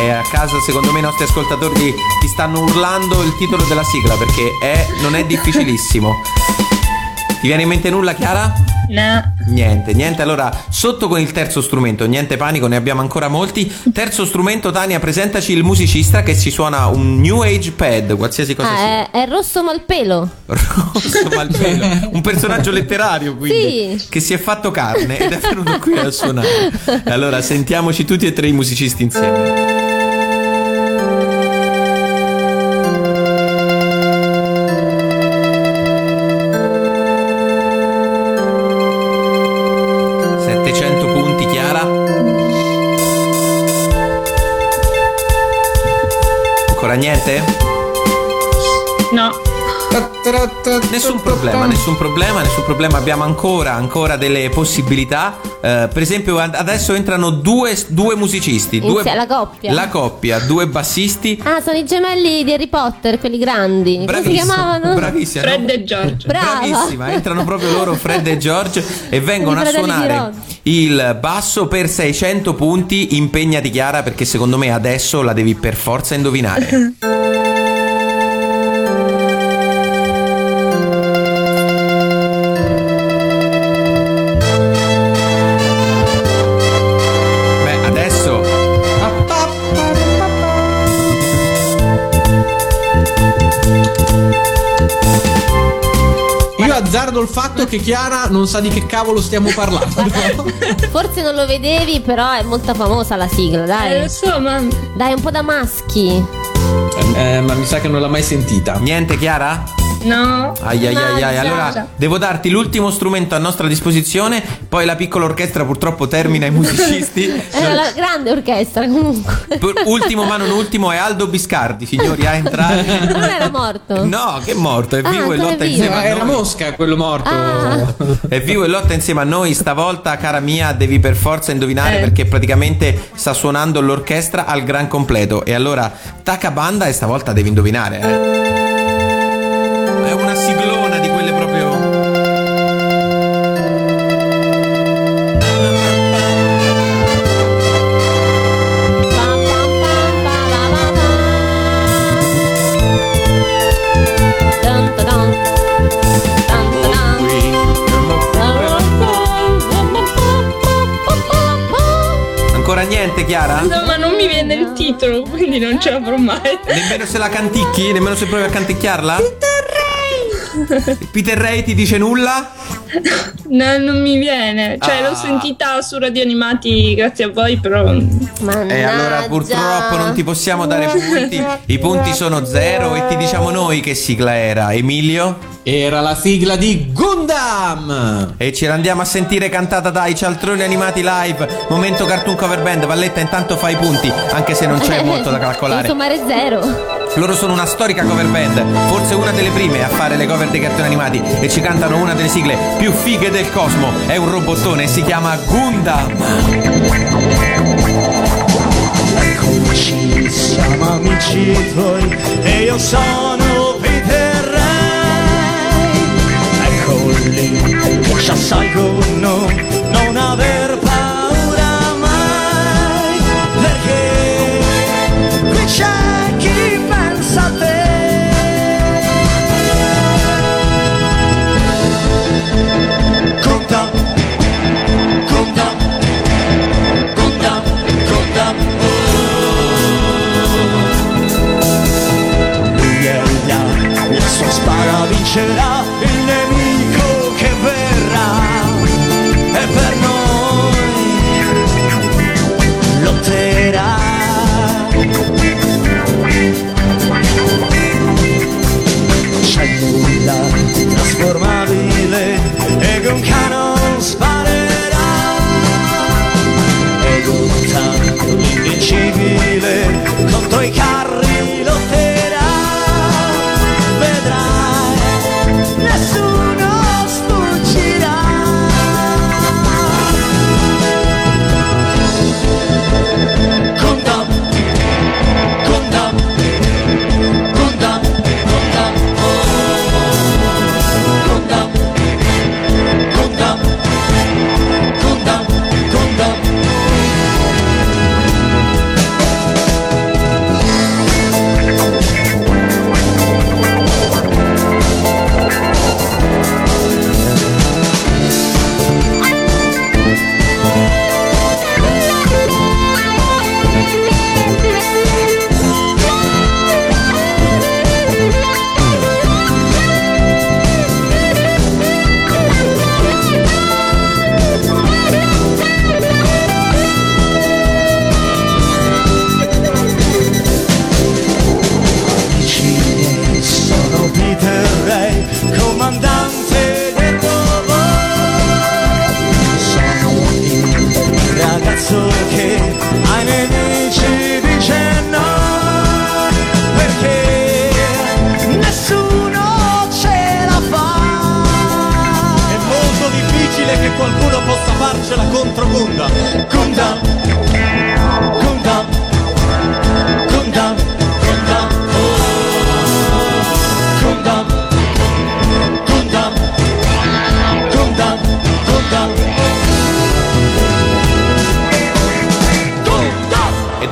E a casa secondo me i nostri ascoltatori ti stanno urlando il titolo della sigla perché è, non è difficilissimo. Ti viene in mente nulla Chiara? No. Niente, niente. Allora, sotto con il terzo strumento, niente panico, ne abbiamo ancora molti. Terzo strumento, Tania, presentaci il musicista che ci suona un New Age Pad, qualsiasi cosa sia. Ah, è, è rosso malpelo. <laughs> Rosso Malpelo, un personaggio letterario quindi Sì. che si è fatto carne ed è venuto qui a suonare. Allora sentiamoci tutti e tre i musicisti insieme. Nessun problema, nessun problema, nessun problema. Abbiamo ancora, ancora delle possibilità. Eh, per esempio, ad- adesso entrano due, due musicisti. Due, Inizia la coppia. La coppia, due bassisti. Ah, sono i gemelli di Harry Potter, quelli grandi. Come si chiamavano? bravissima, no? Fred e George. Brava. Bravissima, entrano proprio loro, Fred e George, e vengono a di suonare il basso per 600 punti. Impegnati, Chiara, perché secondo me adesso la devi per forza indovinare. <laughs> Il fatto che Chiara non sa di che cavolo stiamo parlando. <laughs> Forse non lo vedevi, però è molto famosa la sigla, dai. Eh, lo so, ma Dai, un po' da maschi. Eh, ma mi sa che non l'ha mai sentita. niente, Chiara? No. Ai ai ai ai, allora devo darti l'ultimo strumento a nostra disposizione, poi la piccola orchestra purtroppo termina i musicisti. <laughs> È una grande orchestra comunque. P- ultimo ma non ultimo è Aldo Biscardi, signori, a entrare. Non era morto. No, che è morto, è Ah, vivo e ancora lotta vivo. insieme a Era noi. Mosca quello morto. Ah. È vivo e lotta insieme a noi. Stavolta, cara mia, devi per forza indovinare Eh. perché praticamente sta suonando l'orchestra al gran completo. E allora, tacca banda e stavolta devi indovinare. eh. Titolo, quindi non ce l'avrò mai. Nemmeno se la canticchi? Nemmeno se provi a canticchiarla? Peter Ray ti dice nulla? No, non mi viene. Cioè, Ah. l'ho sentita su Radio Animati grazie a voi, però. E allora purtroppo non ti possiamo dare punti. I punti sono zero e ti diciamo noi che sigla era. Emilio? Era la sigla di Gundam. E ce l'andiamo a sentire cantata dai cialtroni animati live. Momento cartoon cover band. Valletta, intanto fai i punti, anche se non c'è molto da <laughs> calcolare. Insomma, è zero. Loro sono una storica cover band, forse una delle prime a fare le cover dei cartoni animati e ci cantano una delle sigle più fighe del cosmo. È un robottone e si chiama Gundam. Eccoci, siamo amici tuoi e io sono Peter Ray. Eccoli, già sai non aver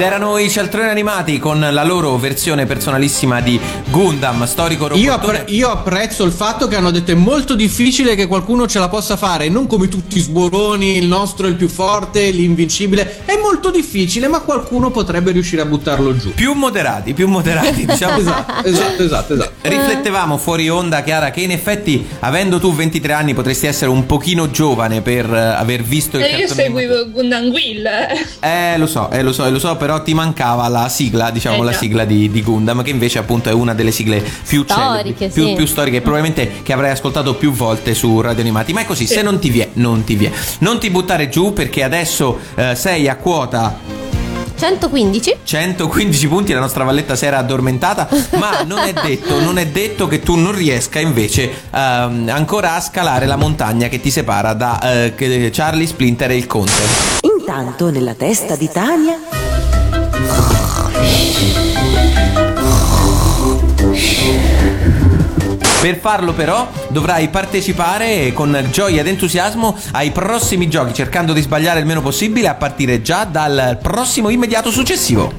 erano i cialtroni animati con la loro versione personalissima di Gundam, storico Io, robottone. appre- io apprezzo il fatto che hanno detto è molto difficile che qualcuno ce la possa fare, non come tutti i sboroni, il nostro è il più forte, l'invincibile. È molto difficile, ma qualcuno potrebbe riuscire a buttarlo giù. Più moderati, più moderati, diciamo. <laughs> esatto, esatto, esatto, esatto. Riflettevamo fuori onda, Chiara, che in effetti, avendo tu 23 anni, potresti essere un pochino giovane per eh, aver visto il E io seguivo Gundam Will. Eh, lo so, eh, lo so, eh, lo so, però ti mancava la sigla, diciamo, Eh, la già. sigla di, di Gundam, che invece appunto è una delle sigle più Storiche, celebri, più, sì. più storiche, probabilmente che avrai ascoltato più volte su Radio Animati. Ma è così, se non ti vie, non ti vie. Non ti buttare giù perché adesso eh, sei a quota 115? 115 punti, la nostra valletta si era addormentata, <laughs> ma non è detto, non è detto che tu non riesca invece ehm, ancora a scalare la montagna che ti separa da eh, che- Charlie Splinter e il Conte. Intanto nella testa di Tania Per farlo però dovrai partecipare con gioia ed entusiasmo ai prossimi giochi, cercando di sbagliare il meno possibile a partire già dal prossimo immediato successivo.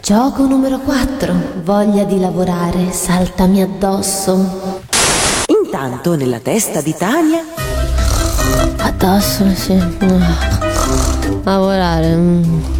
Gioco numero 4. Voglia di lavorare, saltami addosso. Intanto nella testa di Tania Addosso, sì. Lavorare.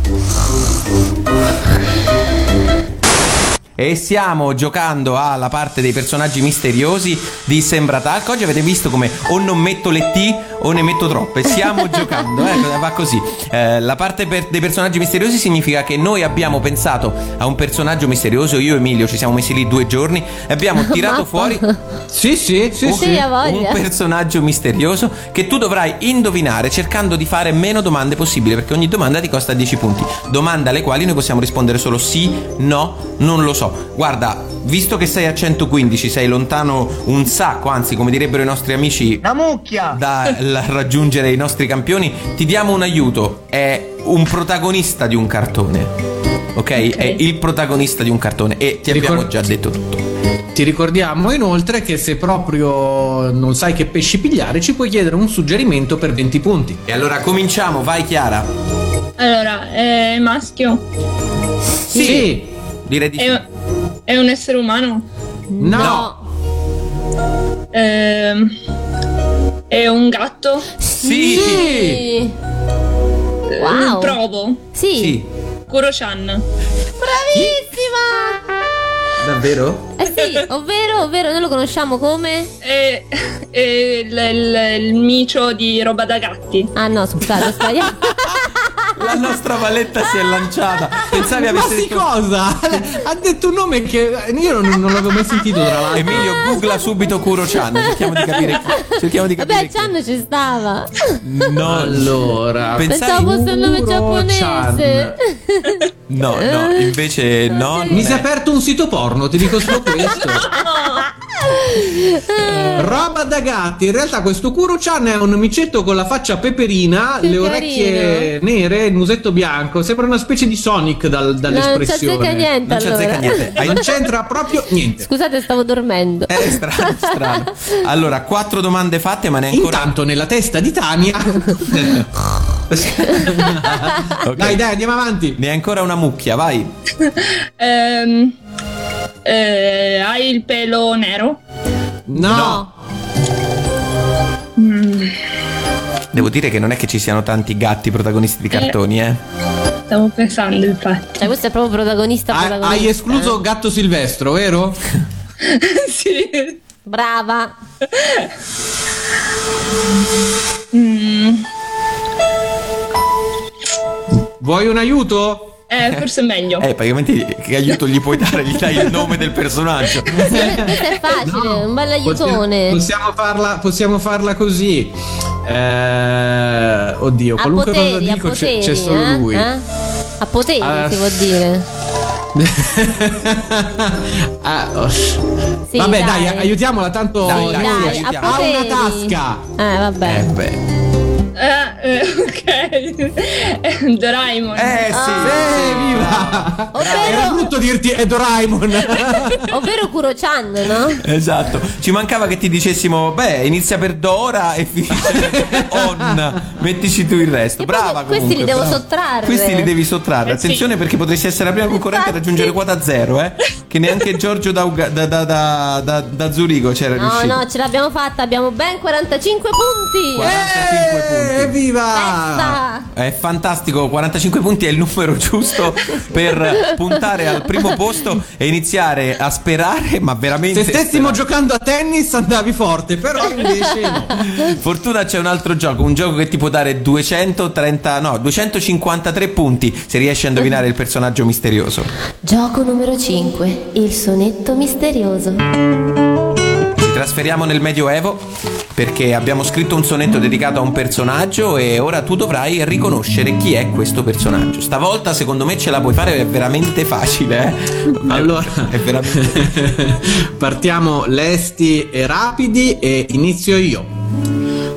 E stiamo giocando alla parte dei personaggi misteriosi di Sembra Talk. Oggi avete visto come o non metto le T o ne metto troppe. Stiamo <laughs> giocando, eh, va così. Eh, la parte per- dei personaggi misteriosi significa che noi abbiamo pensato a un personaggio misterioso. Io e Emilio ci siamo messi lì due giorni e abbiamo <laughs> tirato fuori Sì, sì, sì, un, Sì, un personaggio misterioso che tu dovrai indovinare cercando di fare meno domande possibile perché ogni domanda ti costa 10 punti. Domande alle quali noi possiamo rispondere solo sì, no, non lo so. Guarda, visto che sei a 115, sei lontano un sacco, anzi come direbbero i nostri amici La mucchia! da <laughs> raggiungere i nostri campioni, ti diamo un aiuto. È un protagonista di un cartone. Ok? È il protagonista di un cartone e ti abbiamo già detto tutto. Ti ricordiamo inoltre che se proprio non sai che pesci pigliare, ci puoi chiedere un suggerimento per 20 punti. E allora cominciamo, vai Chiara. Allora, è maschio? Sì. Direi di sì. È, è un essere umano? No. Ehm, è un gatto? Sì. Sì. Wow. Provo. Sì. Sì. Kuro-chan. Bravissima! Davvero? Eh sì, ovvero, ovvero, noi lo conosciamo come? È, è il, il- il micio di roba da gatti. Ah no, scusate, ho sbagliato. <laughs> La nostra valletta si è lanciata. Pensavi Ma avesse sì detto cosa? ha detto un nome che io non, non l'avevo mai sentito tra l'altro. Emilio googla subito Kuro-chan, cerchiamo di capire chi- cerchiamo di capire Vabbè, Chan ci stava. No, Allora, Pensavi- Pensavo fosse il nome giapponese. no, no, invece no. Mi si è aperto un sito porno, ti dico solo <laughs> questo. Roba da gatti, in realtà questo Kuro-chan è un micetto con la faccia peperina, Che le orecchie nere, il musetto bianco, sembra una specie di Sonic dal- dall'espressione. Non c'azzecca niente Non allora. niente. <laughs> Hai- Non c'entra proprio niente. Scusate, stavo dormendo. È strano, strano. <laughs> Allora, quattro domande fatte, ma ne è ancora. Intanto nella testa di Tania. <laughs> Ok. Dai, dai, andiamo avanti. Ne è ancora una mucchia, vai. Ehm, eh, hai il pelo nero? No. Mm, Devo dire che non è che ci siano tanti gatti protagonisti di cartoni, eh. stavo pensando, infatti. Cioè, questo è proprio protagonista. Hai, protagonista. hai escluso Gatto Silvestro, vero? <laughs> sì. Brava. Mm, Vuoi un aiuto? Eh, forse è meglio. Eh, praticamente che aiuto gli puoi dare? Gli dai il nome del personaggio. <laughs> Questo è facile, un bel aiutone. Possiamo, possiamo farla, possiamo farla così. Eh, oddio, a qualunque poteri, cosa dico c'è, poteri, c'è solo eh? lui. Eh? A poteri Ah, si può dire. <laughs> Ah, oh. Sì, vabbè, dai. dai. aiutiamola, tanto Dai, Dai, a ha una tasca. Eh, vabbè. Eh. Eh, eh, ok. <laughs> Doraemon. Eh sì, Eh, viva! Era brutto dirti è Doraemon. <laughs> ovvero Kuro-chan, no? Esatto, ci mancava che ti dicessimo, beh, inizia per Dora e finisce per <laughs> On. Mettici tu il resto. Brava questi comunque, li devo brava. sottrarre. Questi li devi sottrarre. Eh sì. Attenzione perché potresti essere la prima concorrente a raggiungere quota zero, eh. Che neanche Giorgio da, Uga- da, da, da, da- da Zurigo c'era No, riuscito. no, ce l'abbiamo fatta, abbiamo ben 45 punti. 45 punti. Evviva! Festa! È fantastico, 45 punti è il numero giusto per puntare al primo posto e iniziare a sperare, ma veramente Se stessimo sperare. giocando a tennis andavi forte, però invece no. Fortuna c'è un altro gioco, un gioco che ti può dare 230, no, 253 punti se riesci a indovinare il personaggio misterioso. Gioco numero 5, il sonetto misterioso. Ci trasferiamo nel Medioevo perché abbiamo scritto un sonetto dedicato a un personaggio e ora tu dovrai riconoscere chi è questo personaggio. Stavolta secondo me ce la puoi fare, è veramente facile, eh. <laughs> Allora, È veramente <laughs> partiamo lesti e rapidi e inizio io.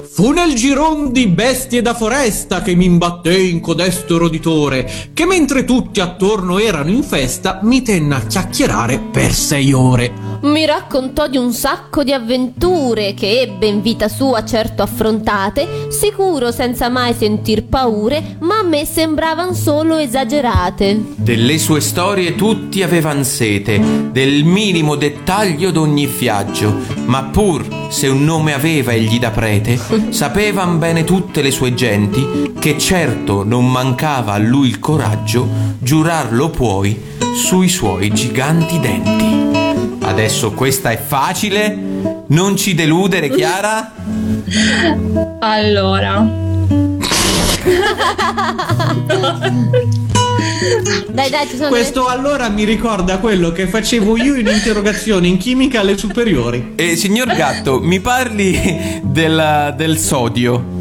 Fu nel giron di bestie da foresta che mi imbattei in codesto roditore, che mentre tutti attorno erano in festa, mi tenne a chiacchierare per sei ore. Mi raccontò di un sacco di avventure che ebbe in vita sua certo affrontate, sicuro senza mai sentir paure, ma a me sembravan solo esagerate. Delle sue storie tutti avevan sete, del minimo dettaglio d'ogni viaggio, ma pur se un nome aveva egli da prete, sapevan bene tutte le sue genti che certo non mancava a lui il coraggio, giurarlo puoi sui suoi giganti denti. Adesso questa è facile, non ci deludere Chiara. Allora. Dai, dai, ci sono Questo allora mi ricorda quello che facevo io in interrogazione in chimica alle superiori. E signor Gatto, mi parli del, del sodio.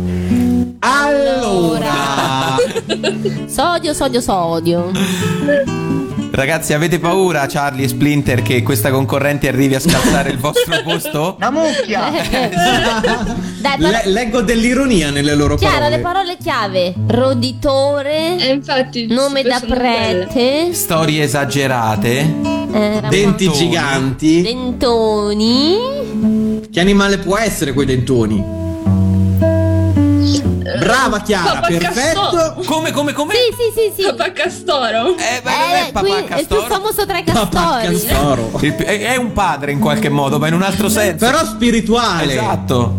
Allora, Sodio, sodio, sodio. Ragazzi, avete paura, Charlie e Splinter, che questa concorrente arrivi a scalzare il vostro <laughs> posto? La mucchia! <laughs> Dai, le- par- leggo dell'ironia nelle loro Chiara, le parole. parole chiave. Roditore, E infatti. nome da sono belle. prete, Storie esagerate. eh, Denti giganti. dentoni. Che animale può essere quei dentoni? Brava Chiara, perfetto. Come, come, come? Sì, sì, sì, sì. Papacastoro. Eh, beh, non è Eh, qui papà è il più Castoro. famoso tra i castori. Papacastoro. Il- È, è un padre in qualche modo, ma in un altro senso. Però spirituale. Esatto.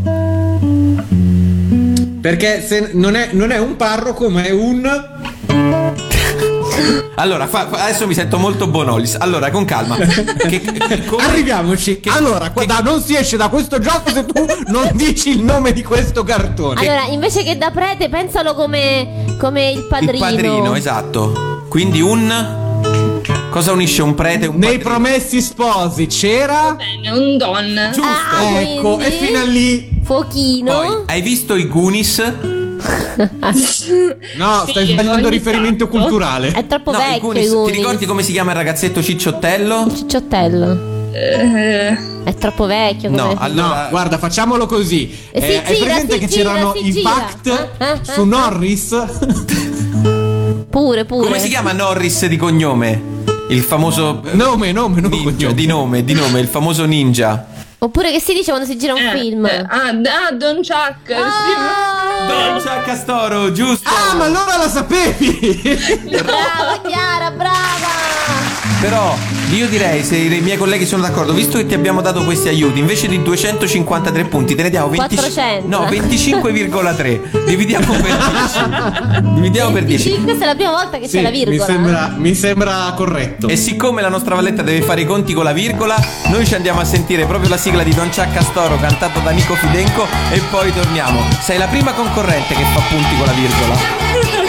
Perché se non è, non è un parroco, ma è un. Allora, fa- fa- adesso mi sento molto Bonolis. Allora, con calma. Che- che- <laughs> come- Arriviamoci. allora, qua- da- non si esce da questo gioco se tu non dici il nome di questo cartone. Allora, invece che da prete, pensalo come, come il padrino. Il padrino, esatto. Quindi un. Cosa unisce un prete e un Nei padrino? promessi sposi c'era. Bene, un don. Ah, Ecco, quindi- e fino a lì. Fuochino. Poi, hai visto i Goonies? No, Sì, stai sbagliando ogni riferimento tanto. culturale. È troppo No, vecchio Goonies. i Ti Goonies. ricordi come si chiama il ragazzetto Cicciottello? Cicciottello. Eh, È troppo vecchio. No, allora. No, guarda, facciamolo così. Eh, Eh, hai gira, presente che gira, c'erano i gira. pact Ah, ah, su ah. Norris? Pure, pure. Come si chiama Norris di cognome? Il famoso. eh, Nome, nome, non ninja, cognome. Di nome, di nome, il famoso ninja. Oppure che si dice quando si gira un eh, film? eh, ah, ah, Don Chuck. Ah! Don Chuck Castoro, giusto? Ah, ma allora la sapevi! Brava Chiara, brava! Però io direi, se i miei colleghi sono d'accordo, visto che ti abbiamo dato questi aiuti, invece di 253 punti, te ne diamo 20 400. No, 25,3. Dividiamo per 10. <laughs> Dividiamo per 10. 5 è la prima volta che Sì, c'è la mi virgola. sembra, mi sembra corretto. E siccome la nostra Valletta deve fare i conti con la virgola, noi ci andiamo a sentire proprio la sigla di Don Chuck Castoro cantata da Nico Fidenco e poi torniamo. Sei la prima concorrente che fa punti con la virgola. <laughs>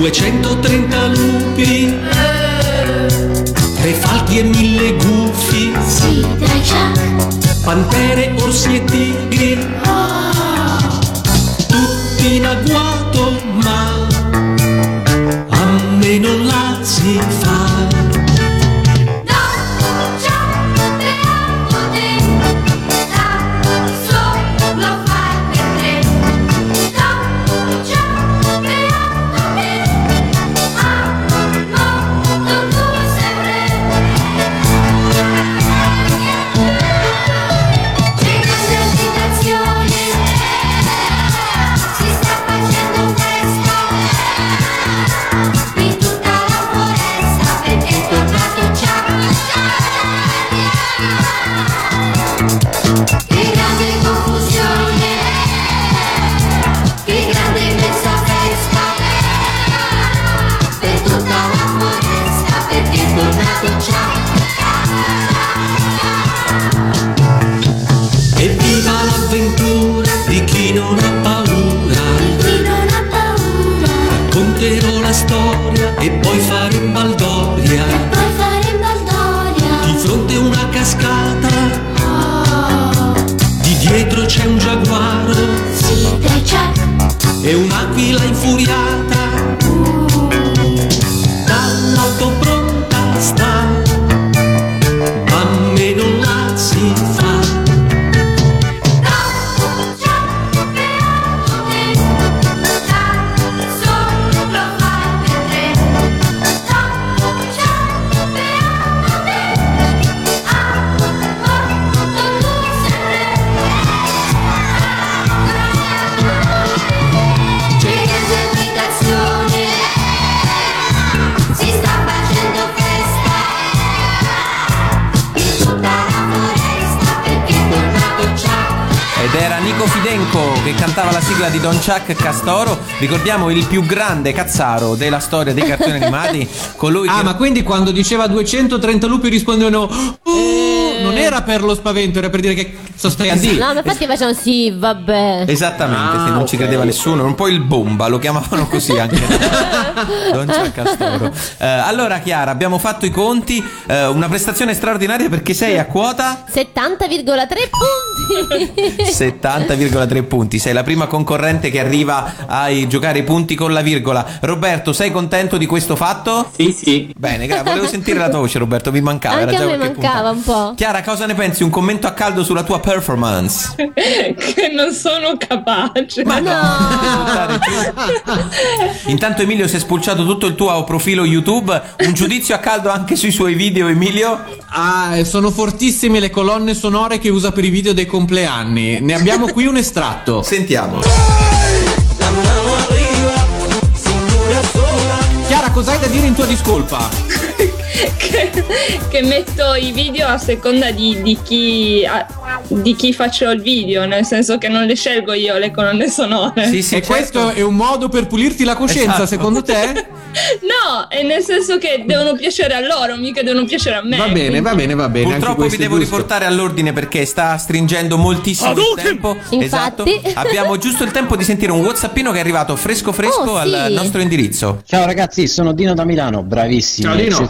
230 lupi, tre falchi e mille gufi, Sì, dai pantere, orsi e tigri, tutti in agguato, ma a me non la si fa. Di Don Chuck Castoro. Ricordiamo il più grande cazzaro della storia dei cartoni animati. <laughs> Colui Ah, che ma quindi quando diceva 230 lupi rispondevano era per lo spavento, era per dire che cazzo stai a dire. No, ma infatti facevano sì, vabbè. Esattamente, Ah, se non ci ok. credeva nessuno, un po' il bomba, lo chiamavano così anche. <laughs> Don Chuck Castoro. Eh, allora Chiara, abbiamo fatto i conti, eh, una prestazione straordinaria perché sei a quota 70,3 punti. 70,3 punti. Sei la prima concorrente che arriva a giocare i punti con la virgola. Roberto, sei contento di questo fatto? Sì, sì. Bene, grazie. Volevo sentire la tua voce, Roberto. Mi mancava. Anche era a già me qualche mancava un po'. Chiara, cosa ne pensi? Un commento a caldo sulla tua performance? <laughs> che non sono capace. Ma no! Intanto Emilio si è spulciato tutto il tuo profilo YouTube. Un giudizio a caldo anche sui suoi video, Emilio? Ah, e sono fortissime le colonne sonore che usa per i video dei compleanni. Ne abbiamo qui un estratto. Sentiamo. Chiara, cos'hai da dire in tua discolpa? Che, che metto i video a seconda di, di chi, a- di chi faccio il video, nel senso che non le scelgo io le colonne sonore. e questo è un modo per pulirti la coscienza, Esatto. secondo te? <laughs> No, è nel senso che devono piacere a loro, mica devono piacere a me. Va bene, va bene, va bene. Purtroppo vi devo giusto. riportare all'ordine perché sta stringendo moltissimo il tempo. Infatti. Esatto. Abbiamo giusto il tempo di sentire un Whatsappino che è arrivato fresco fresco Oh, al sì. nostro indirizzo. Ciao ragazzi, sono Dino da Milano, bravissimi, Ciao, Dino.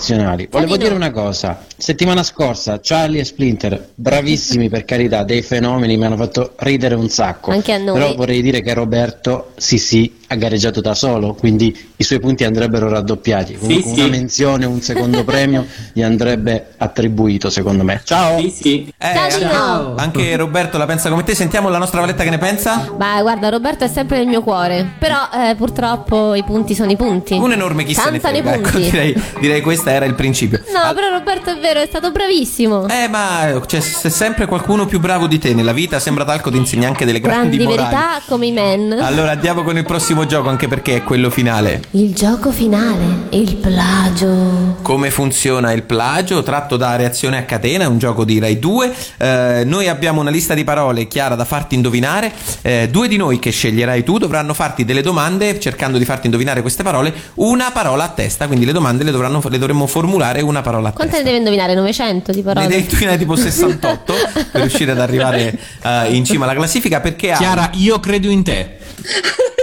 Volevo Dino. dire una cosa, settimana scorsa Charlie e Splinter, bravissimi per carità, dei fenomeni, mi hanno fatto ridere un sacco. Anche a noi. Però vorrei dire che Roberto, sì sì, ha gareggiato da solo, quindi i suoi punti andrebbero raddoppiati. Comunque sì. una menzione, un secondo premio gli andrebbe attribuito secondo me. Ciao! Sì, sì. Eh, Ciao, Dino. Anche Roberto la pensa come te. Sentiamo la nostra Valetta che ne pensa. Ma guarda, Roberto è sempre nel mio cuore. Però eh, purtroppo i punti sono i punti. Un enorme chi se ne frega. Ecco, punti. direi, direi questo era il principio. No, però Roberto è vero, è stato bravissimo. Eh, ma c'è, c'è sempre qualcuno più bravo di te nella vita. Sembra talco ti insegna anche delle grandi, Grandi morali. verità come i men. Allora andiamo con il prossimo gioco, anche perché è quello finale. Il gioco finale, il plagio. Come funziona il plagio? Tratto da reazione a catena, è un gioco di Rai 2. Eh, noi abbiamo una lista di parole chiara da farti indovinare. Eh, due di noi che sceglierai tu dovranno farti delle domande cercando di farti indovinare queste parole, una parola a testa. Quindi le domande le, dovranno, le dovremmo formulare una parola a Quante testa. ne deve indovinare? 900 di Ne parole? devi indovinare tipo <laughs> 68 per riuscire ad arrivare eh, in cima alla classifica perché ha Chiara, io credo in te. <laughs>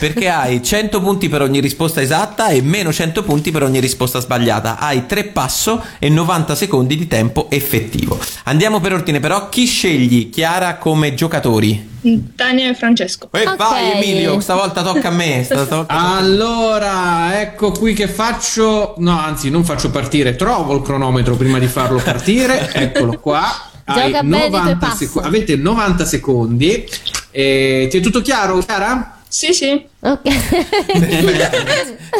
perché hai 100 punti per ogni risposta esatta e meno 100 punti per ogni risposta sbagliata. Hai 3 passo e 90 secondi di tempo effettivo. Andiamo per ordine però, chi scegli Chiara come giocatori? Tania e Francesco. E vai Emilio, stavolta tocca a me. stavolta- Allora, ecco qui che faccio. No, anzi, non faccio partire. Trovo il cronometro prima di farlo partire. <laughs> Eccolo qua. Hai Gioca bene i tuoi 90 passi. seco- avete 90 secondi. E ti è tutto chiaro, Chiara? Sì, sì. <laughs>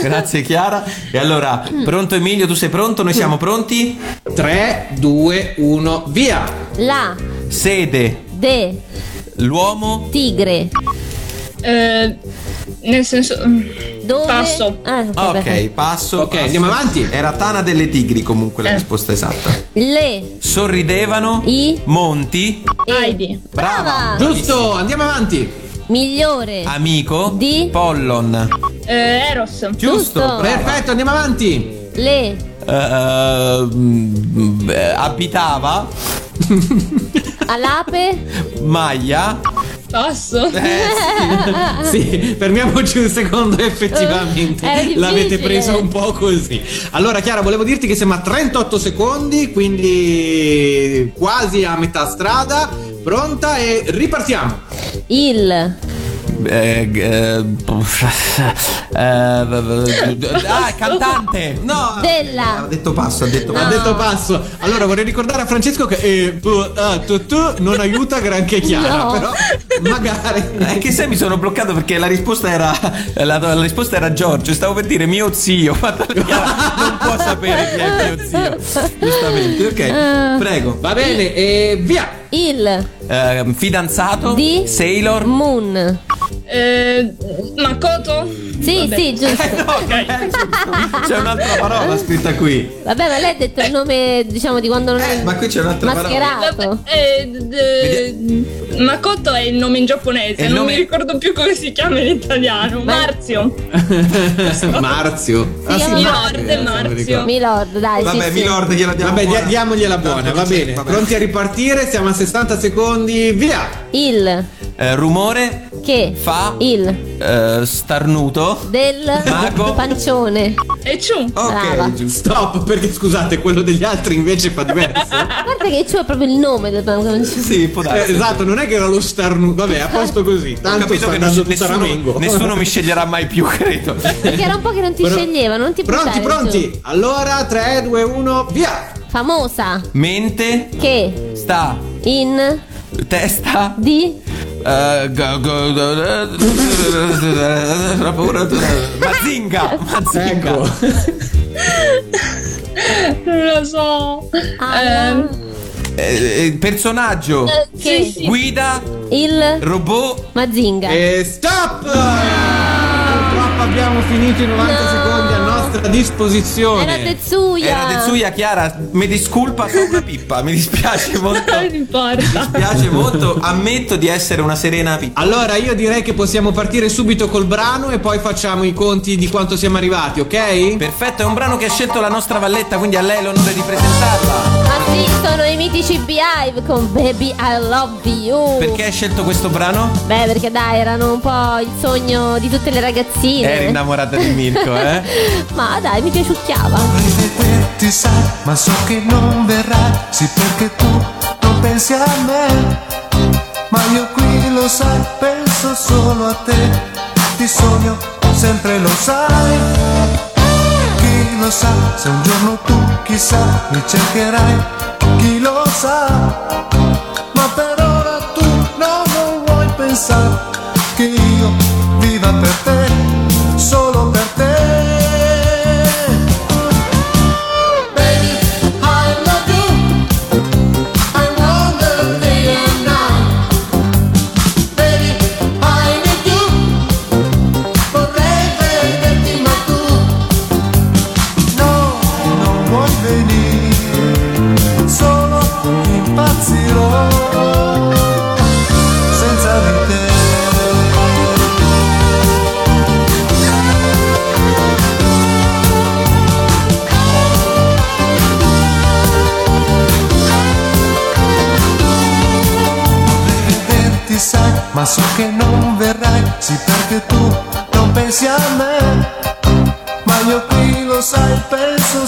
Grazie Chiara. E allora, pronto Emilio, tu sei pronto? Noi siamo pronti? 3, 2, 1, via. La, Sede, de, l'uomo, tigre. Eh, nel senso. Dove? Passo. Ah, Ok, passo. Ok, andiamo avanti. Era Tana delle Tigri comunque Eh. la risposta esatta. Le, Sorridevano I, Monti, Heidi. brava. Giusto, andiamo avanti. Migliore. Amico Di? Pollon. Eh, Eros. Giusto, brava. Perfetto, andiamo avanti. Le, Eh, mm, eh, abitava <laughs> alape. Maglia. Passo. Sì, fermiamoci un secondo, effettivamente. Difficile. L'avete preso un po' così. Allora, Chiara, volevo dirti che siamo a 38 secondi, quindi quasi a metà strada. Pronta e ripartiamo. Il, Eh, eh, eh, <laughs> ah, cantante. No. della. Ha detto passo, ha detto Ha passo. detto passo. Allora, vorrei ricordare a Francesco che eh, tu, ah, tu, tu non aiuta granché Chiara, No. però magari. È che se mi sono bloccato perché la risposta era la, la risposta era Giorgio, stavo per dire mio zio, ma Chiara <laughs> non può sapere chi è mio zio. Giustamente, ok. Prego. Va bene, e via. Il, Eh, fidanzato Di? Sailor moon. Eh, Makoto. Sì, Vabbè. sì, giusto. <laughs> <laughs> C'è un'altra parola scritta qui. Vabbè, ma lei ha detto il nome, diciamo, di quando non è Ma qui c'è un'altra parola. mascherato. Eh, d- Makoto è il nome in giapponese, non nome- mi ricordo più come si chiama in italiano. <laughs> Marzio. Marzio. Ah, chiama Milord, eh, Marzio. Milord, dai, Vabbè, sì, sì. Milord gliela diamo. Vabbè, buona. diamogli buona, va bene. vabbè. Pronti a ripartire? Siamo a 60 secondi, via. Il, Eh, rumore che, fa il, eh, starnuto. del, Mago. pancione. E ciù. Ok, Brava. giusto. Stop, perché scusate, quello degli altri invece fa diverso. Guarda che c'è proprio il nome del pancione. Sì, può Eh, darsi. esatto, non è che era lo starnuto. Vabbè, a <laughs> posto così. Ho Tanto capito sta che andando nessuno, tutta nessuno mi <laughs> sceglierà mai più, credo. Perché era un po' che non ti Però- sceglieva, non ti Pronti, buttare pronti? giù. Allora, 3, 2, 1, via. Famosa. Mente Che, sta in, testa di, eh, go- go- ho paura- Mazinga Mazinga Ecco. Non lo so. alla, Ehm, Eh, eh, personaggio che, sì, sì. guida il, robot Mazinga. E stop! Purtroppo abbiamo finito i 90 No. secondi a nostra disposizione. Era Tetsuya. era Tetsuya Chiara mi disculpa sono una pippa mi dispiace <laughs> molto Non mi importa. dispiace molto ammetto di essere una serena pippa Allora io direi che possiamo partire subito col brano e poi facciamo i conti di quanto siamo arrivati, ok? perfetto è un brano che ha scelto la nostra Valletta quindi a lei l'onore di presentarla sì, sono i mitici Beehive con Baby I Love You. perché hai scelto questo brano? Beh, perché dai, erano un po' il sogno di tutte le ragazzine. eri innamorata di Mirko eh? <laughs> Ma dai, mi piaciucchiava. Rivederti sai, ma so che non verrai, sì perché tu non pensi a me, ma io qui lo sai, penso solo a te, ti sogno, sempre lo sai, lo sa, se un giorno tu chissà mi cercherai, chi lo sa, ma per ora tu no, non vuoi pensare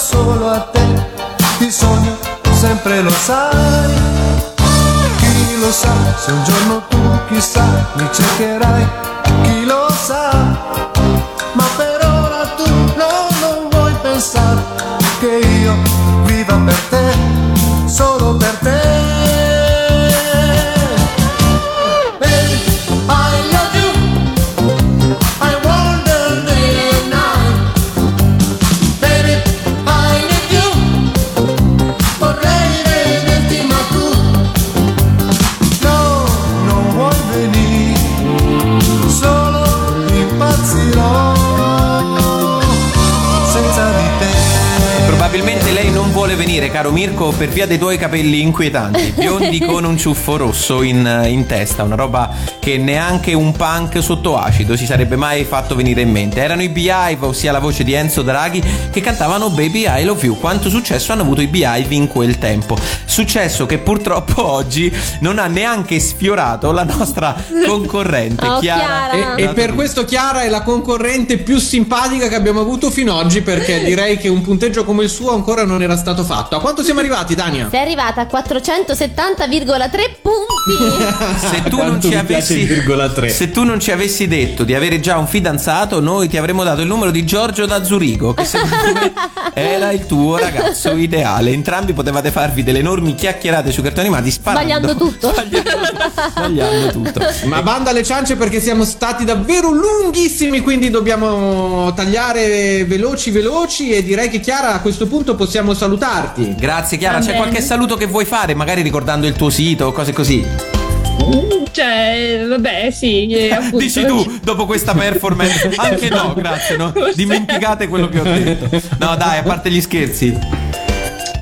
solo a te, ti sogno sempre lo sai, chi lo sa, se un giorno tu chissà mi cercherai, chi lo sa, ma per ora tu no, non vuoi pensare che io viva per te, solo per te. Caro Mirko, per via dei tuoi capelli inquietanti, <laughs> biondi con un ciuffo rosso in, in testa, una roba che neanche un punk sotto acido si sarebbe mai fatto venire in mente. Erano i Beehive, ossia la voce di Enzo Draghi, che cantavano Baby I Love You. Quanto successo hanno avuto i Beehive in quel tempo? Successo che purtroppo <laughs> oggi non ha neanche sfiorato la nostra concorrente, Oh, Chiara. E, e per questo Chiara è la concorrente più simpatica che abbiamo avuto fino ad oggi perché <laughs> direi che un punteggio come il suo ancora non era stato fatto. A quanto siamo arrivati, Tania? Sei arrivata a 470,3 punti. <laughs> Se tu, non ci avessi, se tu non ci avessi detto di avere già un fidanzato, noi ti avremmo dato il numero di Giorgio da Zurigo, che secondo me <laughs> era il tuo ragazzo ideale. Entrambi potevate farvi delle enormi chiacchierate sui cartoni animati sparando. Sbagliando tutto. Sbagliando tutto. <laughs> Ma banda alle ciance perché siamo stati davvero lunghissimi, quindi dobbiamo tagliare veloci veloci e direi che Chiara a questo punto possiamo salutarti. Grazie Chiara, c'è qualche saluto che vuoi fare, magari ricordando il tuo sito o cose così? Cioè, vabbè, sì, eh, <laughs> appunto. Dici tu, dopo questa performance, <laughs> anche no, grazie, no? Dimenticate quello che ho detto. No, dai, a parte gli scherzi.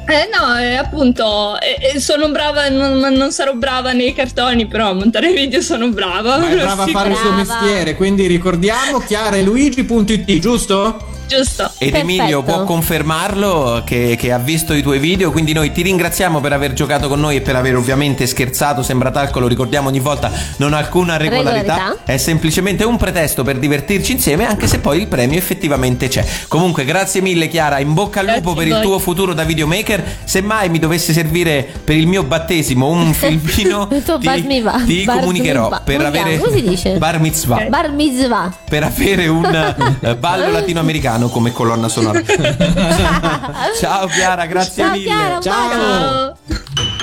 Eh no, eh, appunto, eh, eh, sono brava, non, non sarò brava nei cartoni, però a montare video sono brava. Ma è brava a fare il suo mestiere, quindi ricordiamo chiaraeluigi.it, giusto? Giusto. Ed Emilio può confermarlo che, che ha visto i tuoi video, quindi noi ti ringraziamo per aver giocato con noi e per aver ovviamente scherzato, sembra talco, lo ricordiamo ogni volta, non ha alcuna regolarità, Regolarità. è semplicemente un pretesto per divertirci insieme anche se poi il premio effettivamente c'è. Comunque grazie mille Chiara, in bocca al lupo per a il tuo futuro da videomaker, se mai mi dovesse servire per il mio battesimo un <laughs> filmino ti, mitzvah. ti comunicherò mitzvah. per avere? Come si dice? bar mitzvah Bar mitzvah. per avere un <laughs> eh, ballo latinoamericano come colonna sonora. <laughs> Ciao Chiara, grazie Ciao mille. Chiara, Ciao.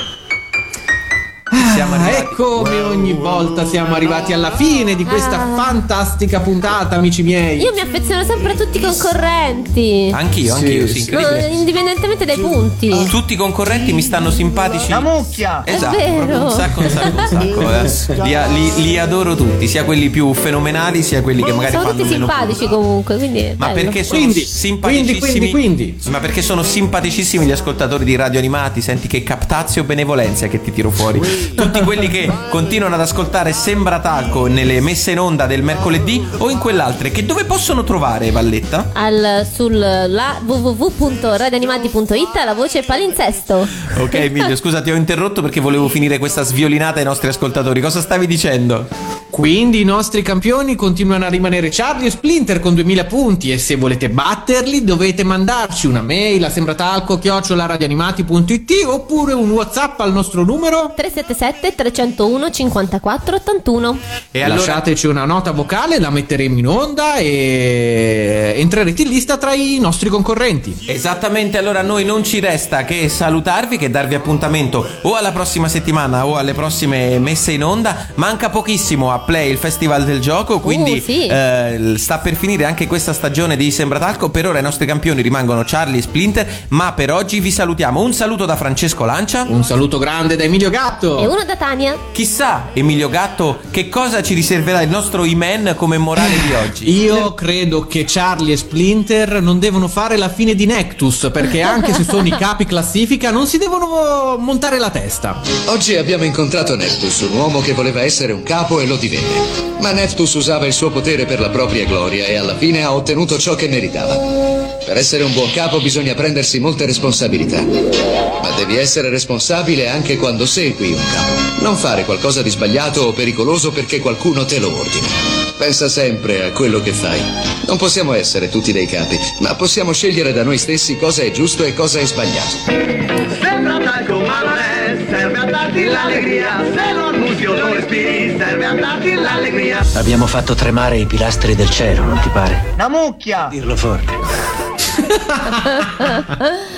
Siamo Ah, arrivati. Eccomi ogni volta siamo arrivati alla fine di questa Ah. fantastica puntata, amici miei. Io mi affeziono sempre a tutti i concorrenti. Anch'io, anch'io, sì, incredibile. indipendentemente dai punti. Tutti i concorrenti mi stanno simpatici. La mucchia! Esatto, È vero. proprio un sacco, un sacco, un sacco. eh. Li, li- li adoro tutti, sia quelli più fenomenali, sia quelli che magari Sono fanno tutti meno simpatici comunque, quindi Ma bello. perché sono Quindi, simpaticissimi? quindi, quindi, Ma perché sono simpaticissimi gli ascoltatori di radio animati? Senti che captazio benevolenza che ti tiro fuori. Tutti quelli che continuano ad ascoltare Sembra Talco nelle messe in onda del mercoledì o in quell'altre, che dove possono trovare Valletta? Al, sul la www.radioanimati.it la voce palinsesto. Ok Emilio, scusa ti ho interrotto perché volevo finire questa sviolinata ai nostri ascoltatori. Cosa stavi dicendo? Quindi i nostri campioni continuano a rimanere Charlie e Splinter con 2000 punti e se volete batterli dovete mandarci una mail a sembratalco@radioanimati.it oppure un WhatsApp al nostro numero 377 301 54 81. E allora- Lasciateci una nota vocale, la metteremo in onda e entrerete in lista tra i nostri concorrenti. Esattamente, allora a noi non ci resta che salutarvi, che darvi appuntamento o alla prossima settimana o alle prossime messe in onda. Manca pochissimo a Play il Festival del Gioco, quindi Uh, sì. eh, sta per finire anche questa stagione di Sembra Talco. Per ora i nostri campioni rimangono Charlie e Splinter, ma per oggi vi salutiamo. Un saluto da Francesco Lancia. Un saluto grande da Emilio Gatto. E uno da Tania. Chissà, Emilio Gatto, che cosa ci riserverà il nostro Iman come morale di oggi. <laughs> Io credo che Charlie e Splinter non devono fare la fine di Nectus perché anche se sono i capi classifica non si devono montare la testa. Oggi abbiamo incontrato Neftus, un uomo che voleva essere un capo e lo guerriere. Ma Neftus usava il suo potere per la propria gloria e alla fine ha ottenuto ciò che meritava. Per essere un buon capo bisogna prendersi molte responsabilità. Ma devi essere responsabile anche quando segui un capo. Non fare qualcosa di sbagliato o pericoloso perché qualcuno te lo ordina. Pensa sempre a quello che fai. Non possiamo essere tutti dei capi, ma possiamo scegliere da noi stessi cosa è giusto e cosa è sbagliato. Sembra tanto, ma non è, serve a darti l'allegria, se lo annunzio lo respiri. Abbiamo fatto tremare i pilastri del cielo, non ti pare? Una mucchia! Dirlo forte. <laughs>